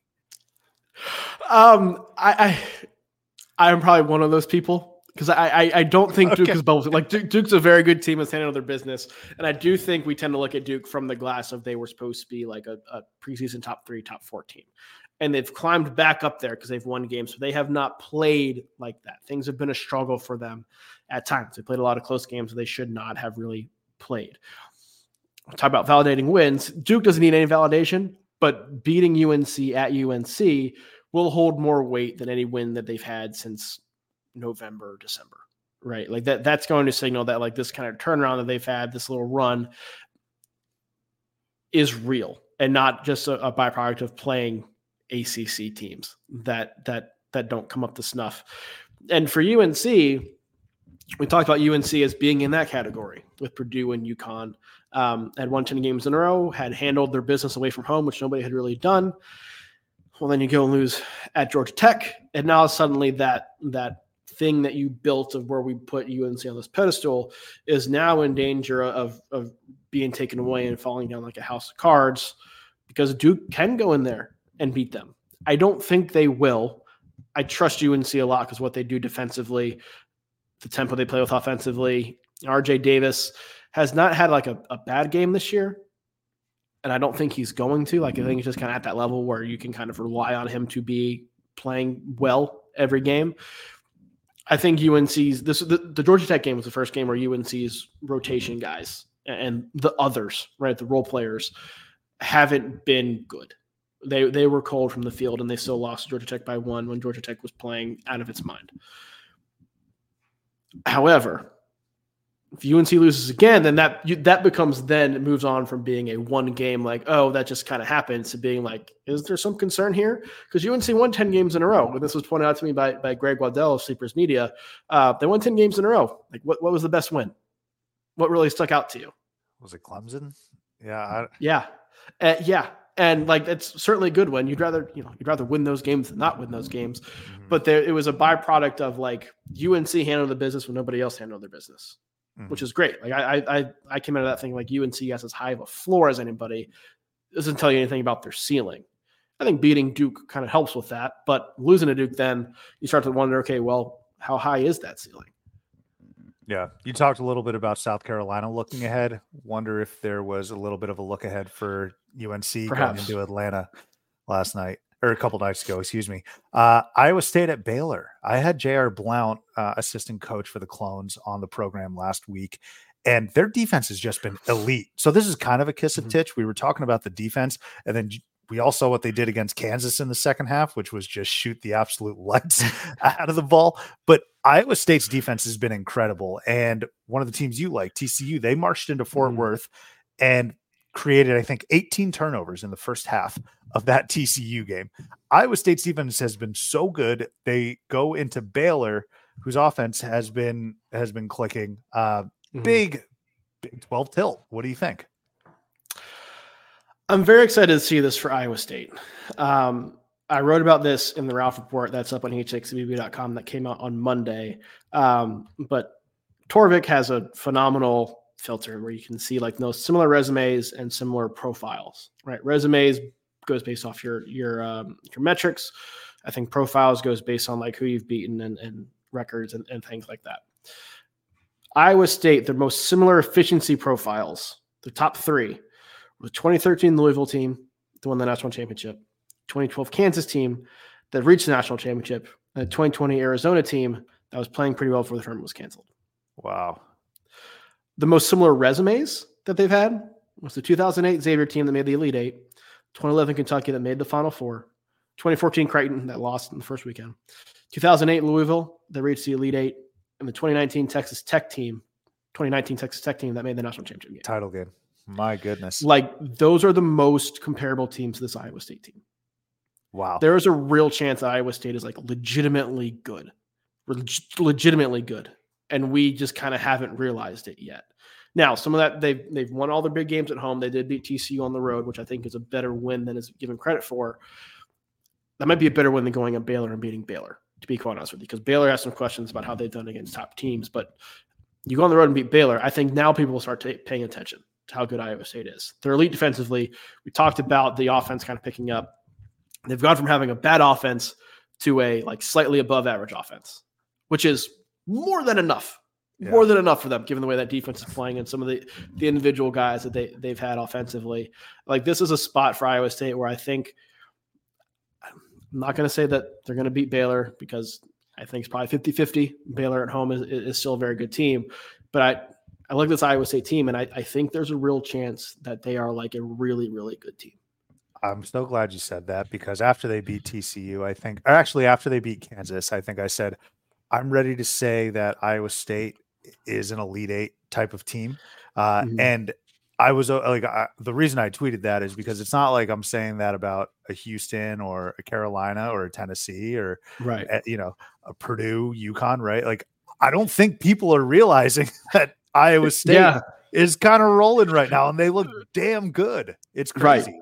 Um, I, I I'm probably one of those people because I, I I don't think Duke Okay. is bubble. Like Duke, Duke's a very good team that's handling their business, and I do think we tend to look at Duke from the glass of they were supposed to be like a, a preseason top three, top four team, and they've climbed back up there because they've won games, but they have not played like that. Things have been a struggle for them at times. They played a lot of close games that they should not have really played. Talk about validating wins. Duke doesn't need any validation, but beating UNC at UNC will hold more weight than any win that they've had since November, December. Right. Like that that's going to signal that like this kind of turnaround that they've had, this little run is real and not just a, a byproduct of playing ACC teams that that that don't come up to snuff. And for UNC, we talked about UNC as being in that category with Purdue and UConn. Um, had won 10 games in a row, had handled their business away from home, which nobody had really done. Well, then you go and lose at Georgia Tech, and now suddenly that that thing that you built of where we put UNC on this pedestal is now in danger of of being taken away and falling down like a house of cards because Duke can go in there and beat them. I don't think they will. I trust UNC a lot because what they do defensively, the tempo they play with offensively. RJ Davis has not had like a, a bad game this year. And I don't think he's going to. Like, I think he's just kind of at that level where you can kind of rely on him to be playing well every game. I think UNC's this the, the Georgia Tech game was the first game where UNC's rotation guys and the others, right, the role players, haven't been good. They they were cold from the field and they still lost Georgia Tech by one when Georgia Tech was playing out of its mind. However, if UNC loses again, then that you, that becomes then it moves on from being a one game like oh that just kind of happens to being like is there some concern here because UNC won ten games in a row and this was pointed out to me by by Greg Waddell of Sleepers Media. Uh, they won ten games in a row. Like what what was the best win? What really stuck out to you? Was it Clemson? Yeah. I, Yeah, uh, yeah, and like it's certainly a good win. You'd rather you know you'd rather win those games than not win those games. mhm, But there it was a byproduct of like UNC handled the business when nobody else handled their business. Mhm. which is great. Like I, I, I- came out of that thing like UNC has as high of a floor as anybody. Doesn't tell you anything about their ceiling. I think beating Duke kind of helps with that, but losing to Duke, then you start to wonder, okay, well, how high is that ceiling? Yeah. You talked a little bit about South Carolina looking ahead. Wonder if there was a little bit of a look ahead for UNC Perhaps. going into Atlanta last night or a couple nights ago, excuse me. Uh, Iowa State at Baylor. I had J.R. Blount, uh, assistant coach for the Clones, on the program last week, and their defense has just been elite. So this is kind of a kiss of Mhm. titch. We were talking about the defense, and then we all saw what they did against Kansas in the second half, which was just shoot the absolute lights *laughs* *laughs* out of the ball. But Iowa State's defense has been incredible. And one of the teams you like, TCU, they marched into Fort Mhm. Worth and created, I think, 18 turnovers in the first half of that *laughs* TCU game. Iowa State's defense has been so good. They go into Baylor, whose offense has been has been clicking. Uh, Mhm. big, big 12 tilt. What do you think? I'm very excited to see this for Iowa State. Um, I wrote about this in the Rauf Report that's up on heatcheckcbb.com that came out on Monday. Um, but Torvik has a phenomenal filter where you can see like those similar resumes and similar profiles, right? Resumes goes based off your your um, your metrics. I think profiles goes based on like who you've beaten and, and records and, and things like that. Iowa State, their most similar efficiency profiles, the top three the 2013 Louisville team that won the national championship, 2012 Kansas team that reached the national championship, and the 2020 Arizona team that was playing pretty well before the tournament was canceled. Wow. The most similar resumes that they've had was the 2008 Xavier team that made the Elite Eight, 2011 Kentucky that made the Final Four, 2014 Creighton that lost in the first weekend, 2008 Louisville that reached the Elite Eight, and the 2019 Texas Tech team, 2019 Texas Tech team that made the national championship game. Title game. My goodness. Like those are the most comparable teams to this Iowa State team. Wow. There is a real chance that Iowa State is like legitimately good, Leg- legitimately good, and we just kind of haven't realized it yet. Now, some of that they've they've won all their big games at home. They did beat TCU on the road, which I think is a better win than is given credit for. That might be a better win than going at Baylor and beating Baylor. To be quite honest with you, because Baylor has some questions about how they've done against top teams, but you go on the road and beat Baylor. I think now people will start ta- paying attention to how good Iowa State is. They're elite defensively. We talked about the offense kind of picking up. They've gone from having a bad offense to a like slightly above average offense, which is more than enough. More than enough for them, given the way that defense is playing and some of the the individual guys that they they've had offensively. Like this is a spot for Iowa State where I think I'm not going to say that they're going to beat Baylor because I think it's probably 50-50. Baylor at home is, is still a very good team, but I I look at this Iowa State team and I, I think there's a real chance that they are like a really really good team. I'm so glad you said that because after they beat TCU, I think, or actually after they beat Kansas, I think I said, I'm ready to say that Iowa State is an Elite Eight type of team. Uh, Mhm. And I was uh, like, I, the reason I tweeted that is because it's not like I'm saying that about a Houston or a Carolina or a Tennessee or, Right. uh, you know, a Purdue, UConn, right? Like, I don't think people are realizing *laughs* that Iowa State Yeah. is kind of rolling right now and they look damn good. It's Right. crazy.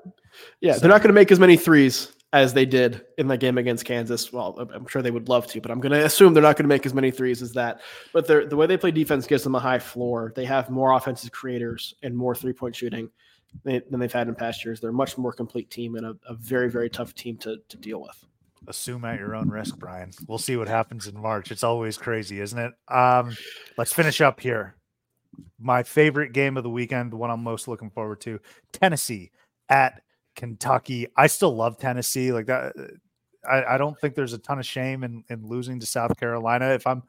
Yeah, So- they're not going to make as many threes as they did in that game against Kansas. Well, I'm- sure they would love to, but I'm going to assume they're not going to make as many threes as that. But the way they play defense gives them a high floor. They have more offensive creators and more three point shooting than than they've had in past years. They're a much more complete team and a, a very, very tough team to, to deal with. assume at your own risk, Brian. We'll see what happens in March. It's always crazy, isn't it? Um, let's finish up here. My favorite game of the weekend, the one I'm most looking forward to, Tennessee at Kentucky. I still love Tennessee. Like that, I, I don't think there's a ton of shame in, in losing to South Carolina. If I'm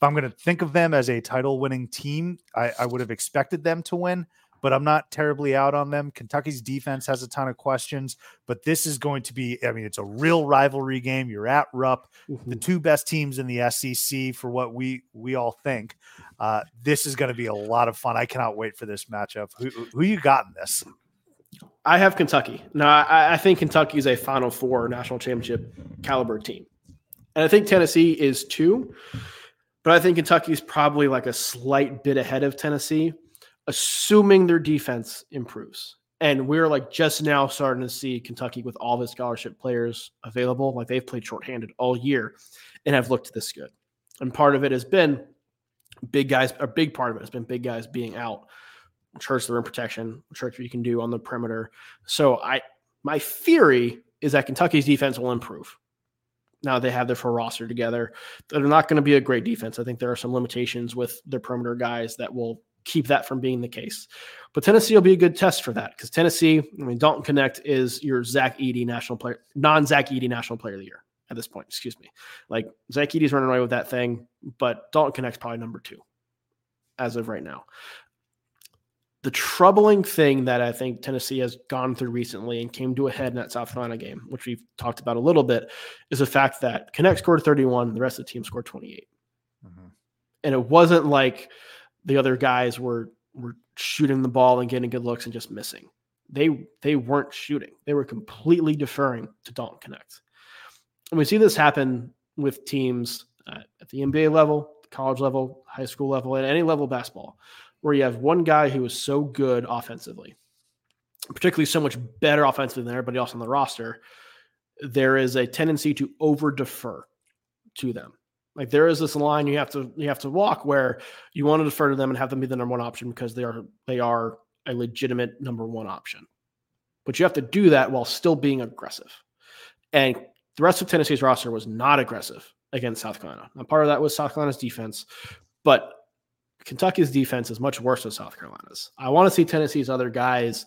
if I'm going to think of them as a title winning team, I, I would have expected them to win, but I'm not terribly out on them. Kentucky's defense has a ton of questions, but this is going to be, I mean, it's a real rivalry game. You're at Rupp, the two best teams in the SEC for what we we all think. Uh, this is going to be a lot of fun. I cannot wait for this matchup. Who, who you got in this? I have Kentucky. No, I, I think Kentucky is a Final Four national championship caliber team, and I think Tennessee is too. But I think Kentucky is probably like a slight bit ahead of Tennessee, assuming their defense improves. And we're like just now starting to see Kentucky with all the scholarship players available. Like they've played shorthanded all year and have looked this good. And part of it has been big guys, a big part of it has been big guys being out, which hurts the rim protection, which hurts what you can do on the perimeter. So I my theory is that Kentucky's defense will improve. Now they have their full roster together. They're not going to be a great defense. I think there are some limitations with their perimeter guys that will keep that from being the case. But Tennessee will be a good test for that because Tennessee, I mean, Dalton Knecht is your Zach Edey national player, non Zach Edey national player of the year at this point. Excuse me. Like Zach Edey's running away with that thing, but Dalton Knecht's probably number two as of right now. The troubling thing that I think Tennessee has gone through recently and came to a head in that South Carolina game, which we've talked about a little bit, is the fact that Knecht scored 31, the rest of the team scored 28. Mm-hmm. And it wasn't like the other guys were were shooting the ball and getting good looks and just missing. They they weren't shooting. They were completely deferring to Dalton Knecht. And we see this happen with teams uh, at the NBA level, college level, high school level, at any level of basketball, where you have one guy who is so good offensively, particularly so much better offensively than everybody else on the roster. There is a tendency to over defer to them. Like there is this line you have to you have to walk where you want to defer to them and have them be the number one option because they are they are a legitimate number one option. But you have to do that while still being aggressive. And the rest of Tennessee's roster was not aggressive against South Carolina. And part of that was South Carolina's defense, but Kentucky's defense is much worse than South Carolina's. I want to see Tennessee's other guys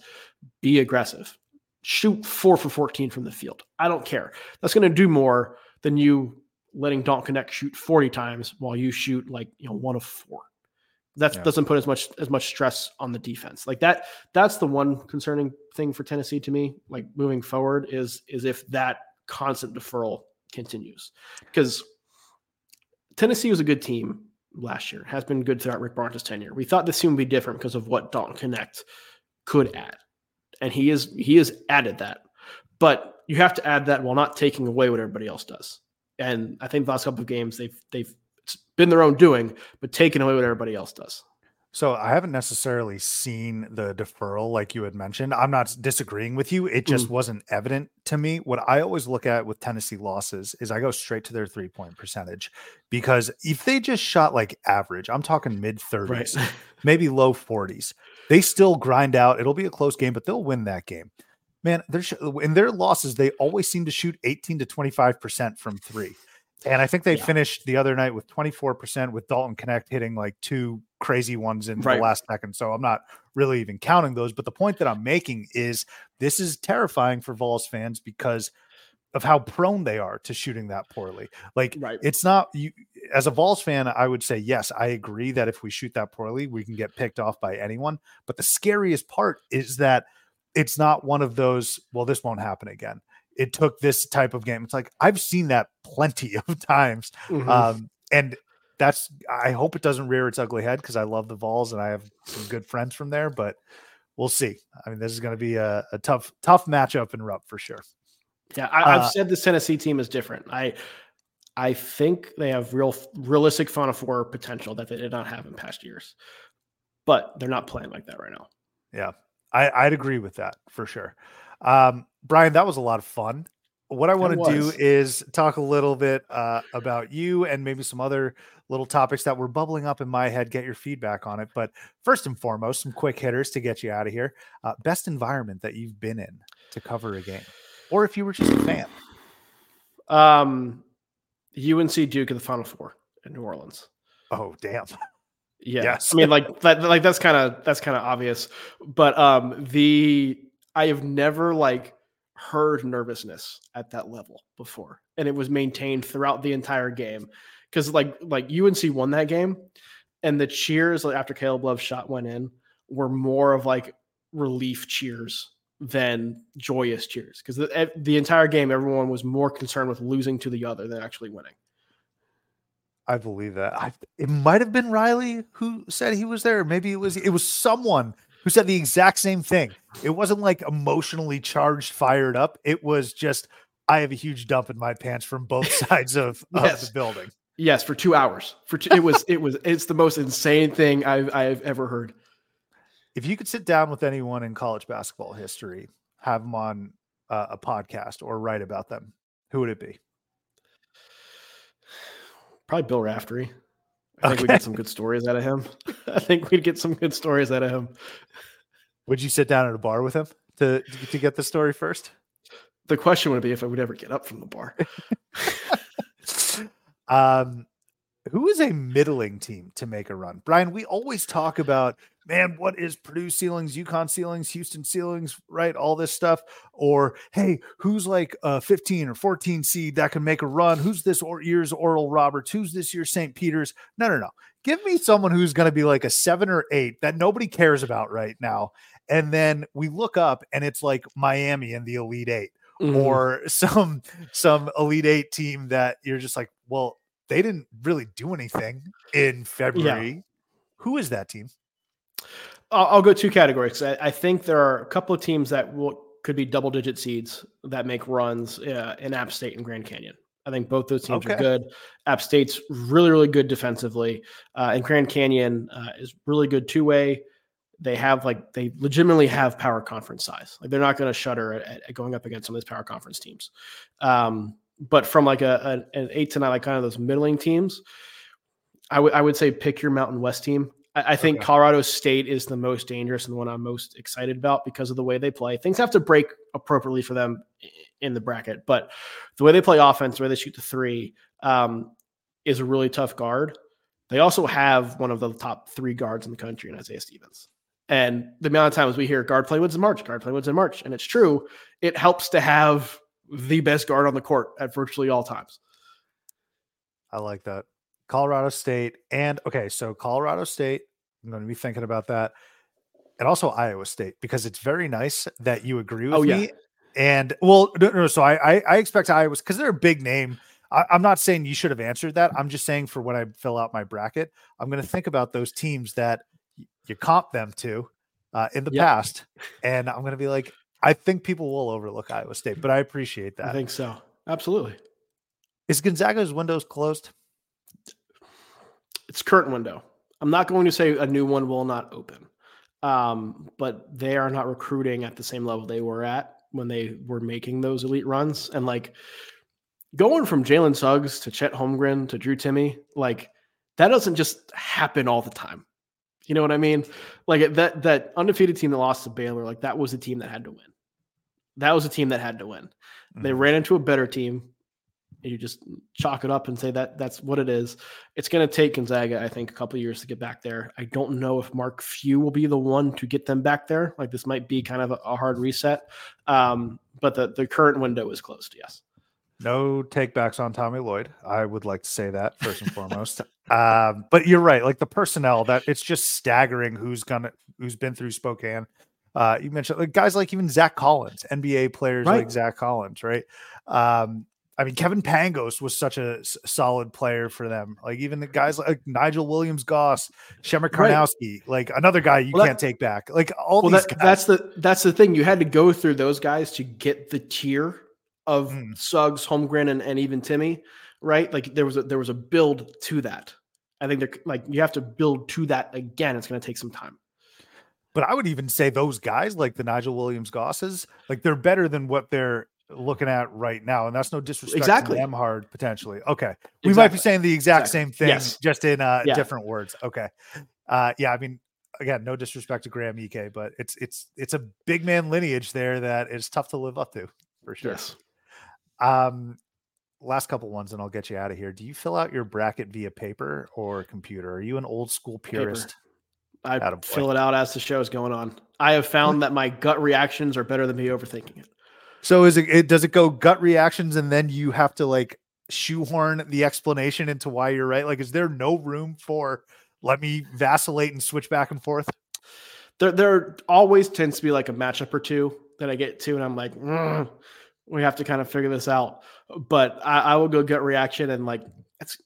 be aggressive. Shoot four for 14 from the field. I don't care. That's going to do more than you letting Dalton Knecht shoot 40 times while you shoot like, you know, one of four. That yeah. doesn't put as much as much stress on the defense. Like that that's the one concerning thing for Tennessee to me, like moving forward is is if that constant deferral continues. Because Tennessee was a good team last year, has been good throughout Rick Barnes' tenure. We thought this team would be different because of what Dalton Knecht could add. And he is he has added that. But you have to add that while not taking away what everybody else does. And I think the last couple of games they've they've been their own doing, but taking away what everybody else does. So I haven't necessarily seen the deferral like you had mentioned. I'm not disagreeing with you. It just mm. wasn't evident to me. What I always look at with Tennessee losses is I go straight to their three point percentage because if they just shot like average, I'm talking mid 30s, right. *laughs* maybe low 40s, they still grind out. It'll be a close game, but they'll win that game. Man, they're in their losses, they always seem to shoot 18 to 25% from three. And I think they yeah. finished the other night with 24% with Dalton Knecht hitting like two crazy ones in right. the last second. So I'm not really even counting those. But the point that I'm making is this is terrifying for Vols fans because of how prone they are to shooting that poorly. Like right. it's not you as a Vols fan, I would say yes, I agree that if we shoot that poorly, we can get picked off by anyone. But the scariest part is that it's not one of those, well, this won't happen again it took this type of game. It's like I've seen that plenty *laughs* of times. Mm-hmm. Um, and that's I hope it doesn't rear its ugly head because I love the Vols and I have some good friends from there, but we'll see. I mean, this is going to be a, a, tough, tough matchup in Rupp for sure. Yeah, I, have uh, said the Tennessee team is different. I I think they have real realistic Final Four potential that they did not have in past years, but they're not playing like that right now. Yeah, I, I'd agree with that for sure. Um, Brian, that was a lot of fun. What I want to do is talk a little bit uh, about you and maybe some other little topics that were bubbling up in my head. Get your feedback on it. But first and foremost, some quick hitters to get you out of here. Uh, best environment that you've been in to cover a game, or if you were just a fan. Um, UNC Duke in the Final Four in New Orleans. Oh, damn. Yeah. Yes. I mean, like that, like that's kind of that's kind of obvious. But um, the I have never like heard nervousness at that level before, and it was maintained throughout the entire game. Because like like UNC won that game, and the cheers after Caleb Love's shot went in were more of like relief cheers than joyous cheers. Because the, eh, the entire game, everyone was more concerned with losing to the other than actually winning. I believe that. I, it might have been Riley who said he was there. Maybe it was it was someone who said the exact same thing. It wasn't like emotionally charged, fired up. It was just, I have a huge dump in my pants from both *laughs* sides of, yes. of the building. Yes, for two hours. For two, it was, it was, it's the most insane thing I've, I've ever heard. If you could sit down with anyone in college basketball history, have them on uh, a podcast or write about them, who would it be? *sighs* Probably Bill Raftery. I think okay. we get some good stories out of him. *laughs* I think we'd get some good stories out of him. Would you sit down at a bar with him to to get the story first? The question would be if I would ever get up from the bar. *laughs* *laughs* um, Who is a middling team to make a run? Brian, we always talk about, man, what is Purdue ceilings, UConn ceilings, Houston ceilings, right? All this stuff. Or, hey, who's like a 15 or 14 seed that can make a run? Who's this or year's Oral Roberts? Who's this year St. Peter's? No, no, no. Give me someone who's going to be like a seven or eight that nobody cares about right now. And then we look up and it's like Miami and the Elite 8 Mhm. or *laughs* some some Elite 8 team that you're just like, well, they didn't really do anything in February. Who is that team? I'll, I'll go two categories. I, I think there are a couple of teams that will, could be double digit seeds that make runs uh, in App State and Grand Canyon. I think both those teams are good. App State's really, really good defensively, uh, and Grand Canyon uh, is really good two way. They have like they legitimately have power conference size. Like they're not going to shudder at, at going up against some of these power conference teams. Um, but from like a, a- an eight to nine, like kind of those middling teams, I would I would say pick your Mountain West team. I, I think Okay. Colorado State is the most dangerous and the one I'm most excited about because of the way they play. Things have to break appropriately for them in the bracket, but the way they play offense, the way they shoot the three, um, is a really tough guard. They also have one of the top three guards in the country in Isaiah Stevens. And the amount of times we hear guard play wins in March, guard play wins in March, and it's true. It helps to have the best guard on the court at virtually all times. I like that. Colorado State and okay, so Colorado State, I'm going to be thinking about that. And also Iowa State because it's very nice that you agree with Oh, yeah. me. And well, no, no, so I I, I expect Iowa because they're a big name. I, I'm not saying you should have answered that. I'm just saying for when I fill out my bracket, I'm going to think about those teams that you comp them to uh, in the Yep. past, and I'm going to be like, I think people will overlook Iowa State, but I appreciate that. I think so. Absolutely. Is Gonzaga's windows closed? It's current window. I'm not going to say a new one will not open, um, but they are not recruiting at the same level they were at when they were making those elite runs. And like going from Jalen Suggs to Chet Holmgren to Drew Timme, like that doesn't just happen all the time. You know what I mean? Like that that undefeated team that lost to Baylor, like that was a team that had to win. That was a team that had to win. They Mhm. ran into a better team. You just chalk it up and say that that's what it is. It's going to take Gonzaga, I think, a couple of years to get back there. I don't know if Mark Few will be the one to get them back there. Like this might be kind of a, a hard reset, um, but the the current window is closed. Yes. No takebacks on Tommy Lloyd. I would like to say that first and foremost. *laughs* Um, but you're right. Like the personnel, that it's just staggering who's gonna who's been through Spokane. Uh, you mentioned like guys like even Zach Collins, NBA players like Zach Collins, right? Um, I mean, Kevin Pangos was such a s- solid player for them. Like even the guys like Nigel Williams Goss, Przemek Right. Karnowski, like another guy you Well, can't take back. Like all Well, these that, that's the that's the thing. You had to go through those guys to get the tier of Mm. Suggs, Holmgren, and, and even Timme. Right? Like there was a there was a build to that. I think they're like you have to build to that again. It's going to take some time. But I would even say those guys, like the Nigel Williams Gosses, like they're better than what they're looking at right now. And that's no disrespect Exactly. to them hard potentially. Okay. We might be saying the exact Exactly. same thing, Yes. just in uh, Yeah. different words. Okay. Uh, yeah, I mean, again, no disrespect to Graham Ike, but it's it's it's a big man lineage there that is tough to live up to for sure. Yes. Um last couple ones and I'll get you out of here. Do you fill out your bracket via paper or computer? Are you an old school purist? I Attaboy. fill it out as the show is going on. I have found that my gut reactions are better than me overthinking it. So is it, it does it go gut reactions and then you have to like shoehorn the explanation into why you're right? Like, is there no room for let me vacillate and switch back and forth? There, there always tends to be like a matchup or two that I get to, and I'm like, "Mm, we have to kind of figure this out. But I, I will go gut reaction and like it's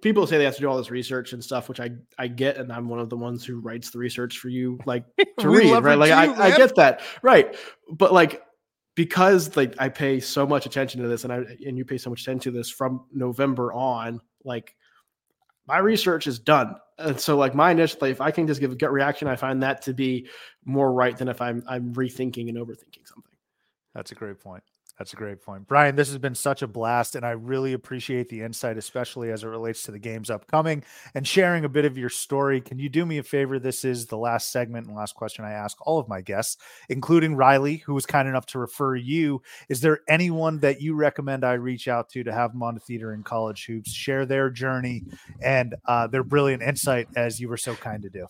people say they have to do all this research and stuff, which I I get, and I'm one of the ones who writes the research for you, like *laughs* to read, right? Like I, I get that, right? But like because like I pay so much attention to this, and I and you pay so much attention to this from November on, like my research is done. And so like my initial like, if I can just give a gut reaction, I find that to be more right than if I'm I'm rethinking and overthinking something. That's a great point. That's a great point. Brian, this has been such a blast, and I really appreciate the insight, especially as it relates to the games upcoming and sharing a bit of your story. Can you do me a favor? This is the last segment and last question I ask all of my guests, including Riley, who was kind enough to refer you. Is there anyone that you recommend I reach out to to have them on the theater in college hoops, share their journey and uh, their brilliant insight as you were so kind to do?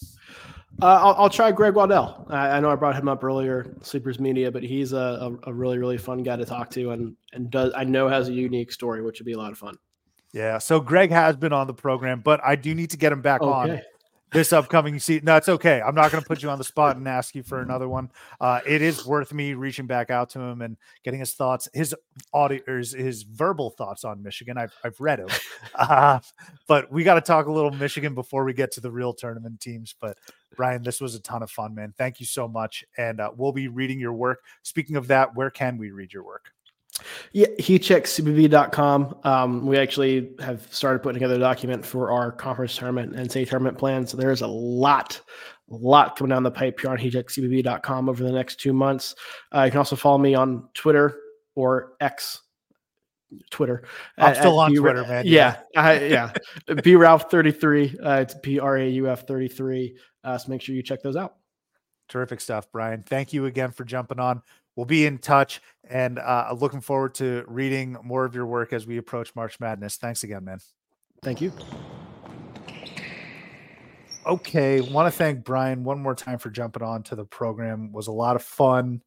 Uh, I'll, I'll, try Greg Waddell. I, I, know I brought him up earlier, Sleepers Media, but he's a, a, a, really really fun guy to talk to, and and does I know has a unique story, which would be a lot of fun. Yeah, so Greg has been on the program, but I do need to get him back okay. on this upcoming season. No, it's okay. I'm not going to put you on the spot and ask you for another one. Uh, it is worth me reaching back out to him and getting his thoughts, his audio, his, his verbal thoughts on Michigan. I've, I've read him, *laughs* uh, but we got to talk a little Michigan before we get to the real tournament teams. But Brian, this was a ton of fun, man. Thank you so much. And uh, we'll be reading your work. Speaking of that, where can we read your work? Yeah, heatcheckcbb.com. Um, we actually have started putting together a document for our conference tournament and say tournament plan. So there's a lot, a lot coming down the pipe here on heatcheckcbb.com over the next two months. Uh, you can also follow me on Twitter or X. Twitter. I'm at, still at on B- Twitter, man. Yeah, yeah. yeah. *laughs* B Rauf 33. Uh, it's P R A U F 33. Uh, so make sure you check those out. Terrific stuff, Brian. Thank you again for jumping on we'll be in touch and uh, looking forward to reading more of your work as we approach March Madness. Thanks again, man. Thank you. Okay, want to thank Brian one more time for jumping on to the program. It was a lot of fun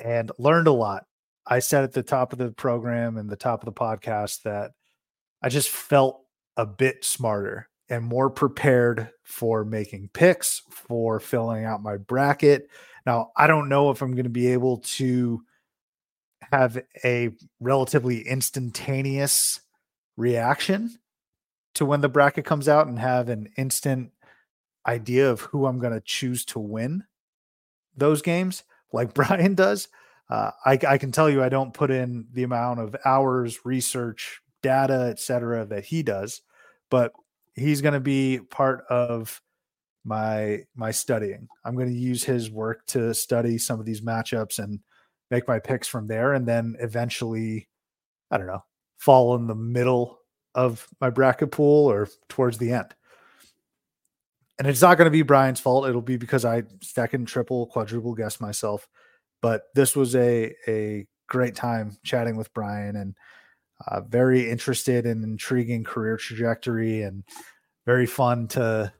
and learned a lot. I said at the top of the program and the top of the podcast that I just felt a bit smarter and more prepared for making picks, for filling out my bracket, now, I don't know if I'm going to be able to have a relatively instantaneous reaction to when the bracket comes out and have an instant idea of who I'm going to choose to win those games like *laughs* Brian does. Uh, I, I, can tell you I don't put in the amount of hours, research, data, etc. that he does, but he's going to be part of my my studying. I'm going to use his work to study some of these matchups and make my picks from there and then eventually I don't know, fall in the middle of my bracket pool or towards the end. And it's not going to be Brian's fault. It'll be because I second, triple, quadruple guess myself. But this was a a great time chatting with Brian and uh, very interested in intriguing career trajectory and very fun to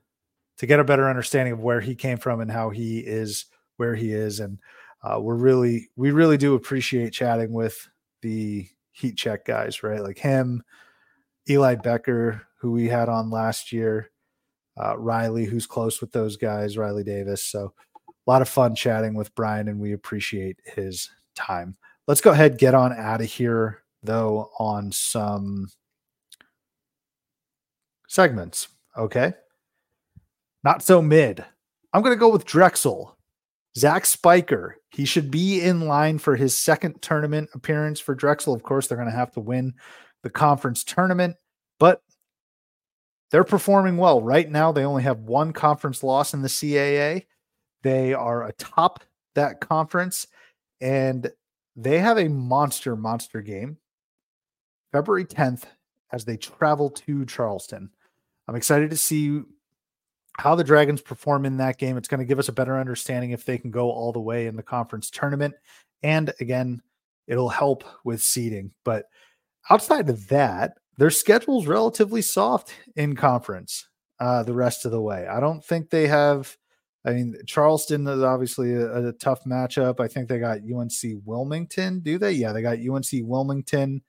to get a better understanding of where he came from and how he is where he is. And uh, we're really, we really do appreciate chatting with the heat check guys, right? Like him, Eli Boettger, who we had on last year, uh, Riley, who's close with those guys, Riley Davis. So a lot of fun chatting with Brian, and we appreciate his time. Let's go ahead, get on out of here, though, on some segments. Okay. Not so mid. I'm going to go with Drexel. Zach Spiker. He should be in line for his second tournament appearance for Drexel. Of course, they're going to have to win the conference tournament, but they're performing well. Right now, they only have one conference loss in the CAA. They are atop that conference, and they have a monster, monster game February 10th as they travel to Charleston. I'm excited to see how the Dragons perform in that game. It's going to give us a better understanding if they can go all the way in the conference tournament. And again, it'll help with seeding. But outside of that, their schedule's relatively soft in conference uh, the rest of the way. I don't think they have. I mean, Charleston is obviously a, a tough matchup. I think they got UNC Wilmington. Do they? Yeah, they got UNC Wilmington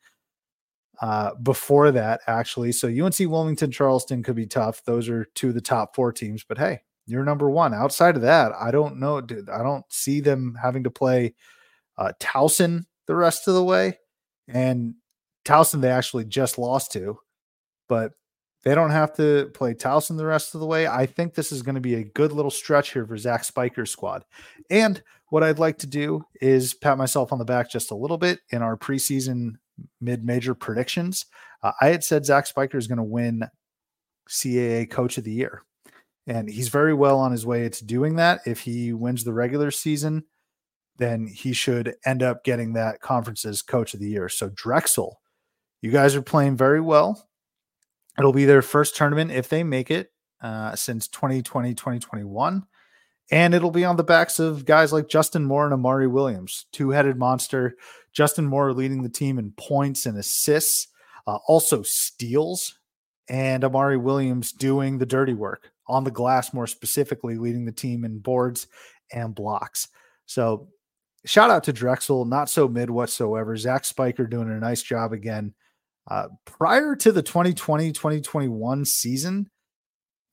uh, before that, actually. So UNC Wilmington, Charleston could be tough. Those are two of the top four teams. But hey, you're number one. Outside of that, I don't know. Dude, I don't see them having to play uh, Towson the rest of the way. And Towson, they actually just lost to, but they don't have to play Towson the rest of the way. I think this is going to be a good little stretch here for Zach Spiker's squad. And what I'd like to do is pat myself on the back just a little bit in our preseason mid-major predictions. Uh, I had said Zach Spiker is going to win CAA Coach of the Year, and he's very well on his way to doing that. If he wins the regular season, then he should end up getting that conference's coach of the year. So Drexel, you guys are playing very well. It'll be their first tournament if they make it uh, since 2020, 2021. And it'll be on the backs of guys like Justin Moore and Amari Williams, two headed monster. Justin Moore leading the team in points and assists, uh, also steals, and Amari Williams doing the dirty work on the glass, more specifically, leading the team in boards and blocks. So, shout out to Drexel, not so mid whatsoever. Zach Spiker doing a nice job again. Uh, prior to the 2020 2021 season,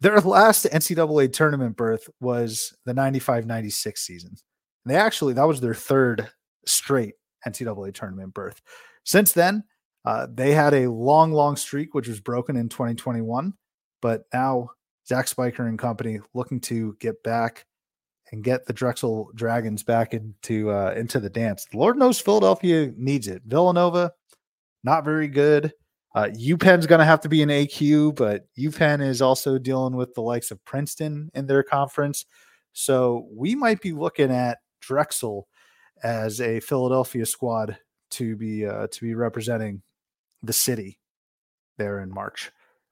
their last NCAA tournament berth was the 95 96 season. And they actually, that was their third straight NCAA tournament berth. Since then, uh, they had a long, long streak, which was broken in 2021. But now Zach Spiker and company looking to get back and get the Drexel Dragons back into uh, into the dance. Lord knows Philadelphia needs it. Villanova, not very good. Uh, UPenn's going to have to be an AQ, but UPenn is also dealing with the likes of Princeton in their conference. So we might be looking at Drexel as a Philadelphia squad to be uh, to be representing the city there in March.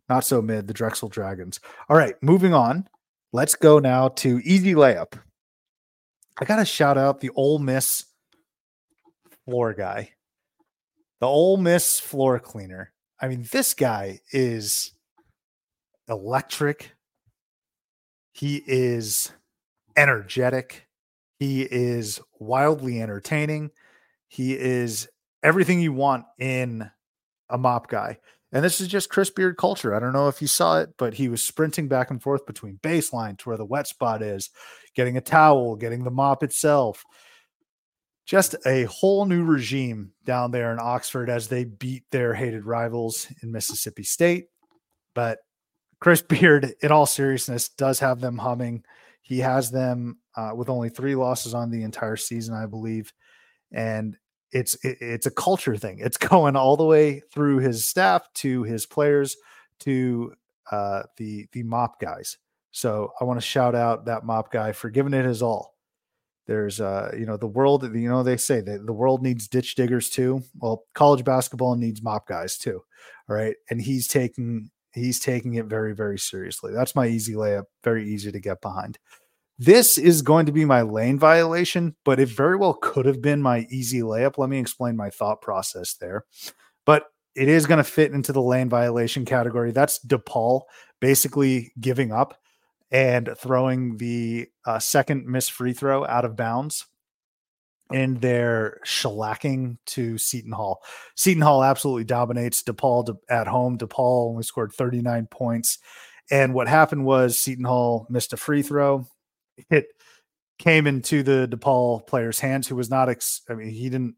Not so mid, the Drexel Dragons. All right, moving on. Let's go now to easy layup. I got to shout out the Ole Miss floor guy, the Ole Miss floor cleaner. I mean, this guy is electric. He is energetic. He is wildly entertaining. He is everything you want in a mop guy. And this is just Chris Beard culture. I don't know if you saw it, but he was sprinting back and forth between baseline to where the wet spot is, getting a towel, getting the mop itself. Just a whole new regime down there in Oxford as they beat their hated rivals in Mississippi State. But Chris *laughs* Beard, in all seriousness, does have them humming. He has them uh, with only three losses on the entire season, I believe. And it's it, it's a culture thing. It's *laughs* going all the way through his staff to his players to uh, the the mop guys. So I want to shout out that mop guy for giving it his all. There's uh you know the world you know they say that the world needs ditch diggers too. Well, college basketball needs mop guys too. All right, and he's taking he's taking it very very seriously. That's my easy layup. Very easy to get behind. This is going to be my lane violation, but it very well could have been my easy layup. Let me explain my thought process there. But it is going to fit into the lane violation category. That's DePaul basically giving up and throwing the uh, second missed free throw out of bounds and they're shellacking to Seton Hall. Seton Hall absolutely dominates DePaul de- at home. DePaul only scored 39 points. And what happened was Seton Hall missed a free throw it came into the DePaul player's hands, who was not. Ex- I mean, he didn't.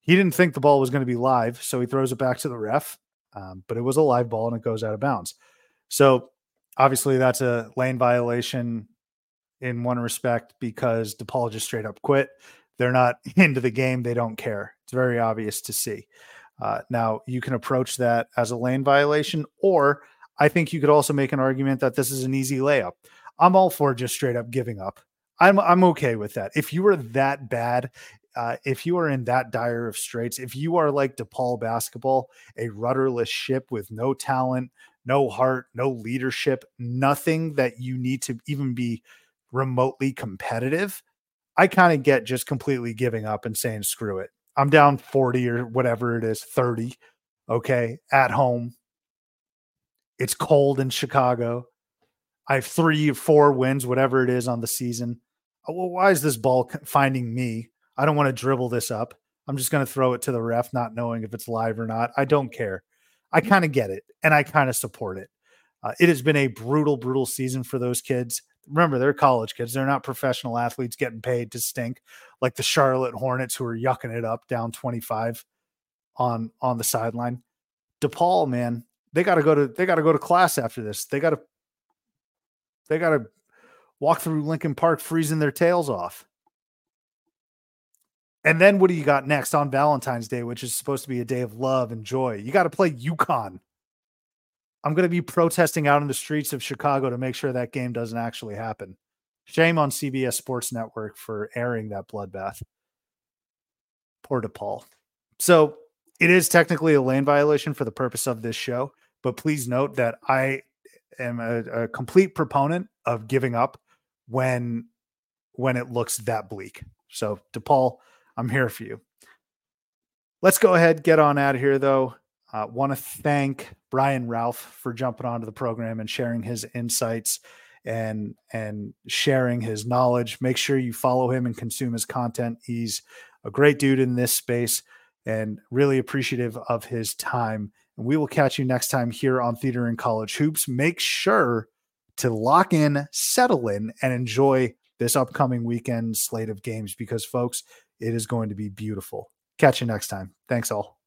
He didn't think the ball was going to be live, so he throws it back to the ref. Um, but it was a live ball and it goes out of bounds. So obviously, that's a lane violation in one respect because DePaul just straight up quit. They're not *laughs* into the game. They don't care. It's very obvious to see. Uh, now, you can approach that as a lane violation, or I think you could also make an argument that this is an easy layup. I'm all for just straight up giving up. I'm I'm okay with that. If you are that bad, uh, if you are in that dire of straits, if you are like DePaul basketball, a rudderless ship with no talent, no heart, no leadership, nothing that you need to even be remotely competitive, I kind of get just completely giving up and saying screw it. I'm down 40 or whatever it is, 30. Okay, at home. It's cold in Chicago. I have three, four wins, whatever it is on the season. Uh, well, why is this ball finding me? I don't want to dribble this up. I'm just going to throw it to the ref, not knowing if it's live or not. I don't care. I kind of get it and I kind of support it. Uh, it has been a brutal, brutal season for those kids. Remember, they're college kids. They're not professional athletes getting paid to stink like the Charlotte Hornets who are yucking it up down 25 on on the sideline. DePaul, man, they got to go to they got to go to class after this. They got to they got to walk through Lincoln Park freezing their tails off. And then what do you got next on Valentine's Day, which is supposed to be a day of love and joy? You got to play UConn. I'm going to be protesting out in the streets of Chicago to make sure that game doesn't actually happen. Shame on CBS Sports Network for airing that bloodbath. Poor DePaul. So it is technically a lane violation for the purpose of this show, but please note that I am a, a complete proponent of giving up when when it looks that bleak. So DePaul, I'm here for you. Let's go ahead, get on out of here though. Uh, Want to thank Brian Rauf for jumping onto the program and sharing his insights and and sharing his knowledge. Make sure you follow him and consume his content. He's a great dude in this space and really appreciative of his time. And we will catch you next time here on Theater and College Hoops. Make sure to lock in, settle in, and enjoy this upcoming weekend slate of games because, folks, it is going to be beautiful. Catch you next time. Thanks all.